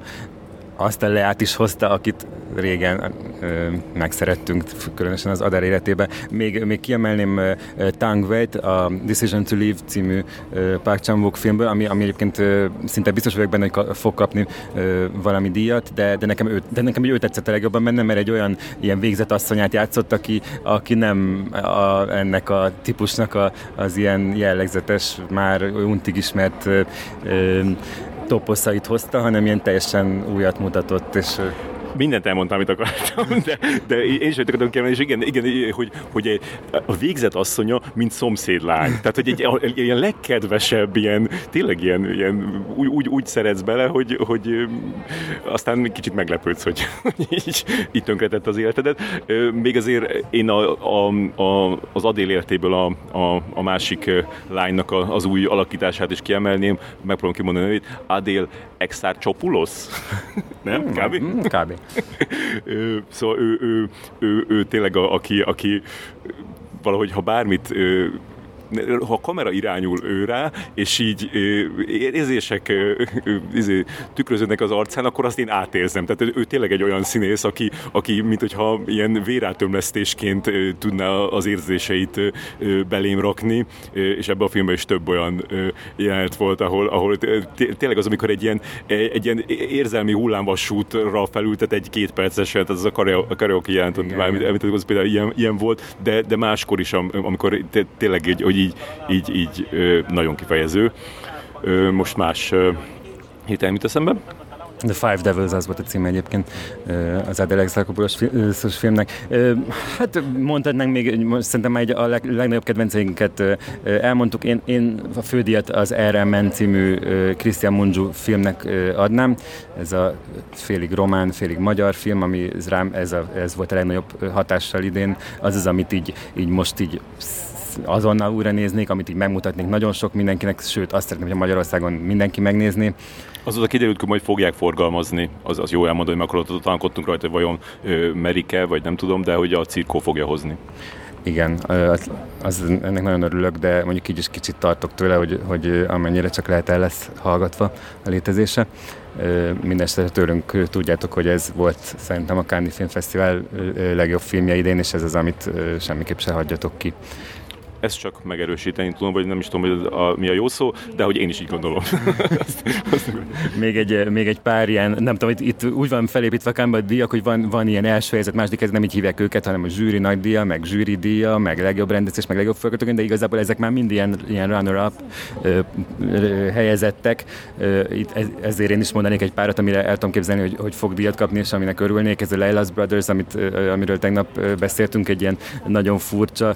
azt a Leát is hozta, akit régen ö, megszerettünk, különösen az Adar életében. Még, még kiemelném ö, Tang Wei-t, a Decision to Leave című ö, Park chan filmből, ami, ami egyébként ö, szinte biztos vagyok benne, hogy fog kapni ö, valami díjat, de, de, nekem ő, de nekem ő tetszett a legjobban benne, mert egy olyan ilyen végzett asszonyát játszott, aki, aki nem a, ennek a típusnak a, az ilyen jellegzetes, már untig ismert ö, ö, toposzait hozta, hanem ilyen teljesen újat mutatott, és
mindent elmondtam, amit akartam, de, de én is akartam kiemelni, és igen, igen hogy, hogy a végzett asszonya, mint szomszédlány. Tehát, hogy egy, ilyen legkedvesebb, ilyen, tényleg ilyen, ilyen úgy, úgy, úgy szeretsz bele, hogy, hogy aztán kicsit meglepődsz, hogy így, így tönkretett az életedet. Még azért én a, a, a, az Adél életéből a, a, a másik lánynak az új alakítását is kiemelném, megpróbálom kimondani, hogy Adél Exarchopoulos Nem? Kb?
Mm, Kb.
Ö, szóval ő, ő, ő, ő tényleg a, aki, aki valahogy ha bármit ö, ha a kamera irányul őre, és így érzések izé, tükröződnek az arcán, akkor azt én átérzem. Tehát ő tényleg egy olyan színész, aki, aki mint hogyha ilyen vérátömlesztésként tudná az érzéseit belém rakni, és ebben a filmben is több olyan jelenet volt, ahol, ahol tényleg az, amikor egy ilyen, egy ilyen érzelmi hullámvasútra felültet egy két percesen, tehát az a karaoke jelent, amit, az például ilyen, ilyen volt, de, de máskor is, amikor tényleg egy, hogy így, így, így nagyon kifejező. Most más héten mit eszembe?
The Five Devils az volt a címe egyébként az Adele Exarchopoulos filmnek. Hát mondhatnánk még, szerintem már a leg, legnagyobb kedvenceinket elmondtuk. Én, én a fődíjat az RMN című Christian Mungiu filmnek adnám. Ez a félig román, félig magyar film, ami rám ez, a, ez volt a legnagyobb hatással idén. Az az, amit így, így most így azonnal újra néznék, amit így megmutatnék nagyon sok mindenkinek, sőt azt szeretném, hogy Magyarországon mindenki megnézni.
Az a kiderült, hogy majd fogják forgalmazni, az, az jó elmondani, hogy akkor tankodtunk rajta, hogy vajon ö, merike, vagy nem tudom, de hogy a cirkó fogja hozni.
Igen, az, az, ennek nagyon örülök, de mondjuk így is kicsit tartok tőle, hogy, hogy amennyire csak lehet el lesz hallgatva a létezése. Mindenesetre tőlünk tudjátok, hogy ez volt szerintem a Cannes Film Fesztivál legjobb filmje idén, és ez az, amit semmiképp se hagyjatok ki
ezt csak megerősíteni tudom, vagy nem is tudom, hogy a, mi a jó szó, de hogy én is így gondolom.
még, egy, még egy pár ilyen, nem tudom, itt, itt úgy van felépítve a díjak, hogy van, van ilyen első helyzet, második helyzet, nem így hívják őket, hanem a zsűri nagy díja, meg zsűri díja, meg legjobb rendezés, meg legjobb forgatókönyv, de igazából ezek már mind ilyen, ilyen runner-up helyezettek. Itt ez, ezért én is mondanék egy párat, amire el tudom képzelni, hogy, hogy fog díjat kapni, és aminek örülnék. Ez a Leila's Brothers, amit, amiről tegnap beszéltünk, egy ilyen nagyon furcsa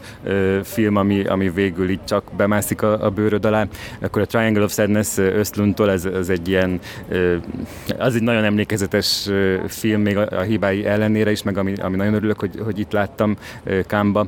film, ami ami, végül így csak bemászik a, a bőröd alá. Akkor a Triangle of Sadness Öszluntól, ez, ez egy ilyen, az egy nagyon emlékezetes film, még a, a hibái ellenére is, meg ami, ami nagyon örülök, hogy, hogy itt láttam Kámba.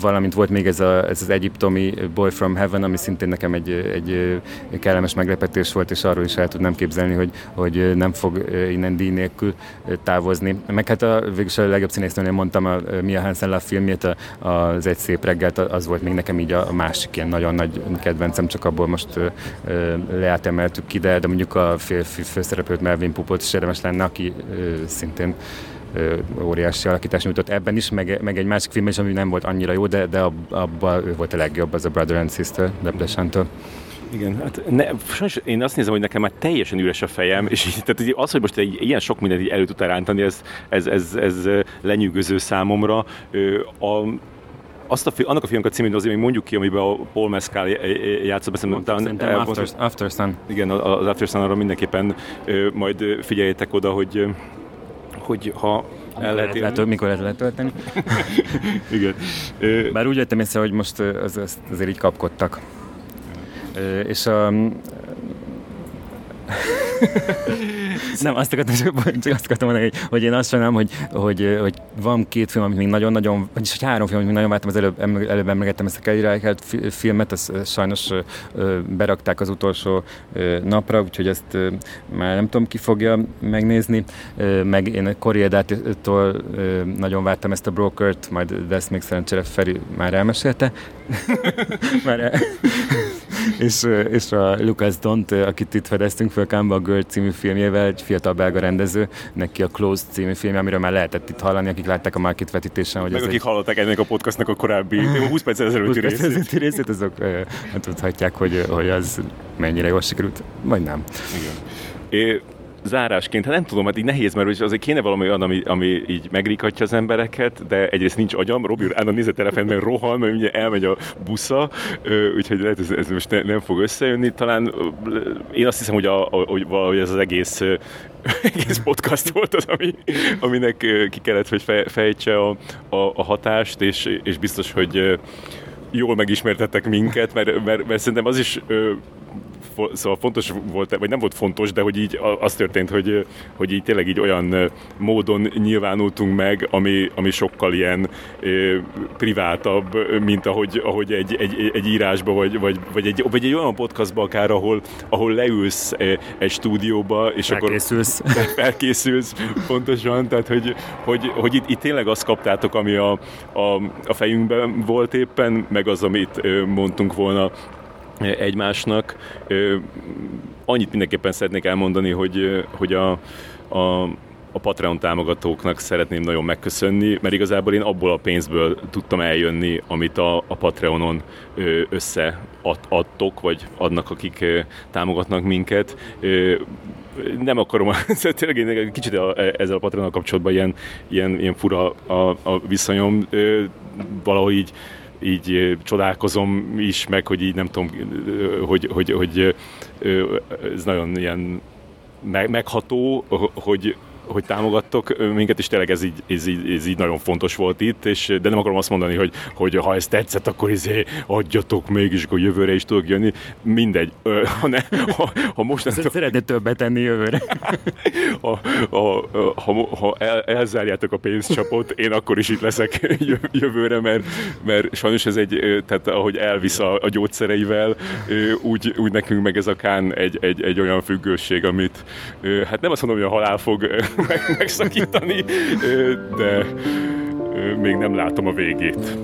Valamint volt még ez, a, ez az egyiptomi Boy from Heaven, ami szintén nekem egy, egy kellemes meglepetés volt, és arról is el tudnám képzelni, hogy, hogy nem fog innen díj nélkül távozni. Meg hát a, végülis a legjobb színésznőnél mondtam a Mia Hansen filmjét, az Egy szép reggelt, az volt még nekem így a másik ilyen nagyon nagy kedvencem, csak abból most ö, ö, leát emeltük ki, de, de mondjuk a férfi főszereplőt Melvin Pupot is érdemes lenne, aki szintén óriási alakítás nyújtott ebben is, meg, meg egy másik filmben is, ami nem volt annyira jó, de, de abban ő volt a legjobb, az a Brother and Sister, Debdesantől.
Igen, hát ne, sajnos én azt nézem, hogy nekem már teljesen üres a fejem, és így, tehát az, hogy most egy ilyen sok mindent így elő tudtál rántani, ez, ez, ez, ez lenyűgöző számomra. A, azt a, annak a filmnek a címét azért még mondjuk ki, amiben a Paul Mescal játszott,
beszélni, Szerintem After, After Sun.
Igen, az After Sun arra mindenképpen majd figyeljétek oda, hogy hogy ha
el lehet, lehet mikor lehet letölteni.
Igen.
Bár úgy vettem észre, hogy most az, az, azért így kapkodtak. És a, nem, azt akartam, csak azt akartam mondani, hogy, hogy én azt sajnálom, hogy, hogy, hogy van két film, amit még nagyon-nagyon, vagyis hogy három film, amit még nagyon vártam, az előbb, előbb emlegettem ezt a Kelly Reichardt filmet, azt sajnos berakták az utolsó napra, úgyhogy ezt már nem tudom, ki fogja megnézni, meg én Koriedától nagyon vártam ezt a Brokert, majd de ezt még szerencsére Feri már elmesélte. már el és, és a Lucas Dont, akit itt fedeztünk fel Kamba Girl című filmjével, egy fiatal belga rendező, neki a Close című filmje, amiről már lehetett itt hallani, akik látták a market vetítésen.
Hogy Meg akik egy... hallották ennek a podcastnak a korábbi 20 perc ezelőtti részét. 20
részét, azok hát tudhatják, hogy, hogy az mennyire jól sikerült, vagy nem.
Igen. É, zárásként, hát nem tudom, hát így nehéz, mert azért kéne valami olyan, ami, ami így megrikatja az embereket, de egyrészt nincs agyam, Robi úr állandóan a telefonban, rohan, mert ugye elmegy a busza, úgyhogy lehet, ez, ez most ne, nem fog összejönni. Talán én azt hiszem, hogy, a, hogy valahogy ez az egész egész podcast volt az, ami, aminek ki kellett, hogy fejtse a, a, a hatást, és, és biztos, hogy jól megismertettek minket, mert, mert, mert szerintem az is szóval fontos volt, vagy nem volt fontos, de hogy így az történt, hogy, hogy így tényleg így olyan módon nyilvánultunk meg, ami, ami sokkal ilyen privátabb, mint ahogy, ahogy egy, egy, egy írásba, vagy, vagy, vagy, egy, vagy egy olyan podcastba akár, ahol, ahol leülsz egy stúdióba, és
felkészülsz.
akkor felkészülsz, pontosan, tehát hogy, hogy, hogy itt, itt tényleg azt kaptátok, ami a, a, a fejünkben volt éppen, meg az, amit mondtunk volna egymásnak. Annyit mindenképpen szeretnék elmondani, hogy, hogy a, a, a Patreon támogatóknak szeretném nagyon megköszönni, mert igazából én abból a pénzből tudtam eljönni, amit a, a Patreonon összeadtok, vagy adnak, akik támogatnak minket. Nem akarom, tényleg én kicsit ezzel a Patreonnal kapcsolatban ilyen, ilyen, ilyen fura a, a viszonyom, valahogy így így csodálkozom is, meg hogy így nem tudom, hogy, hogy, hogy ez nagyon ilyen megható, hogy, hogy támogattok minket, és tényleg ez így, ez, így, ez így nagyon fontos volt itt, és, de nem akarom azt mondani, hogy, hogy ha ez tetszett, akkor izé adjatok még, és akkor jövőre is tudok jönni. Mindegy. Ha, ne, ha, ha most nem
tudok... Szeretnél többet tenni jövőre.
ha, ha, ha, ha el, elzárjátok a pénzcsapot, én akkor is itt leszek jövőre, mert, mert sajnos ez egy, tehát ahogy elvisz a, a gyógyszereivel, úgy, úgy nekünk meg ez a kán egy, egy, egy olyan függőség, amit hát nem azt mondom, hogy a halál fog meg, megszakítani, de még nem látom a végét.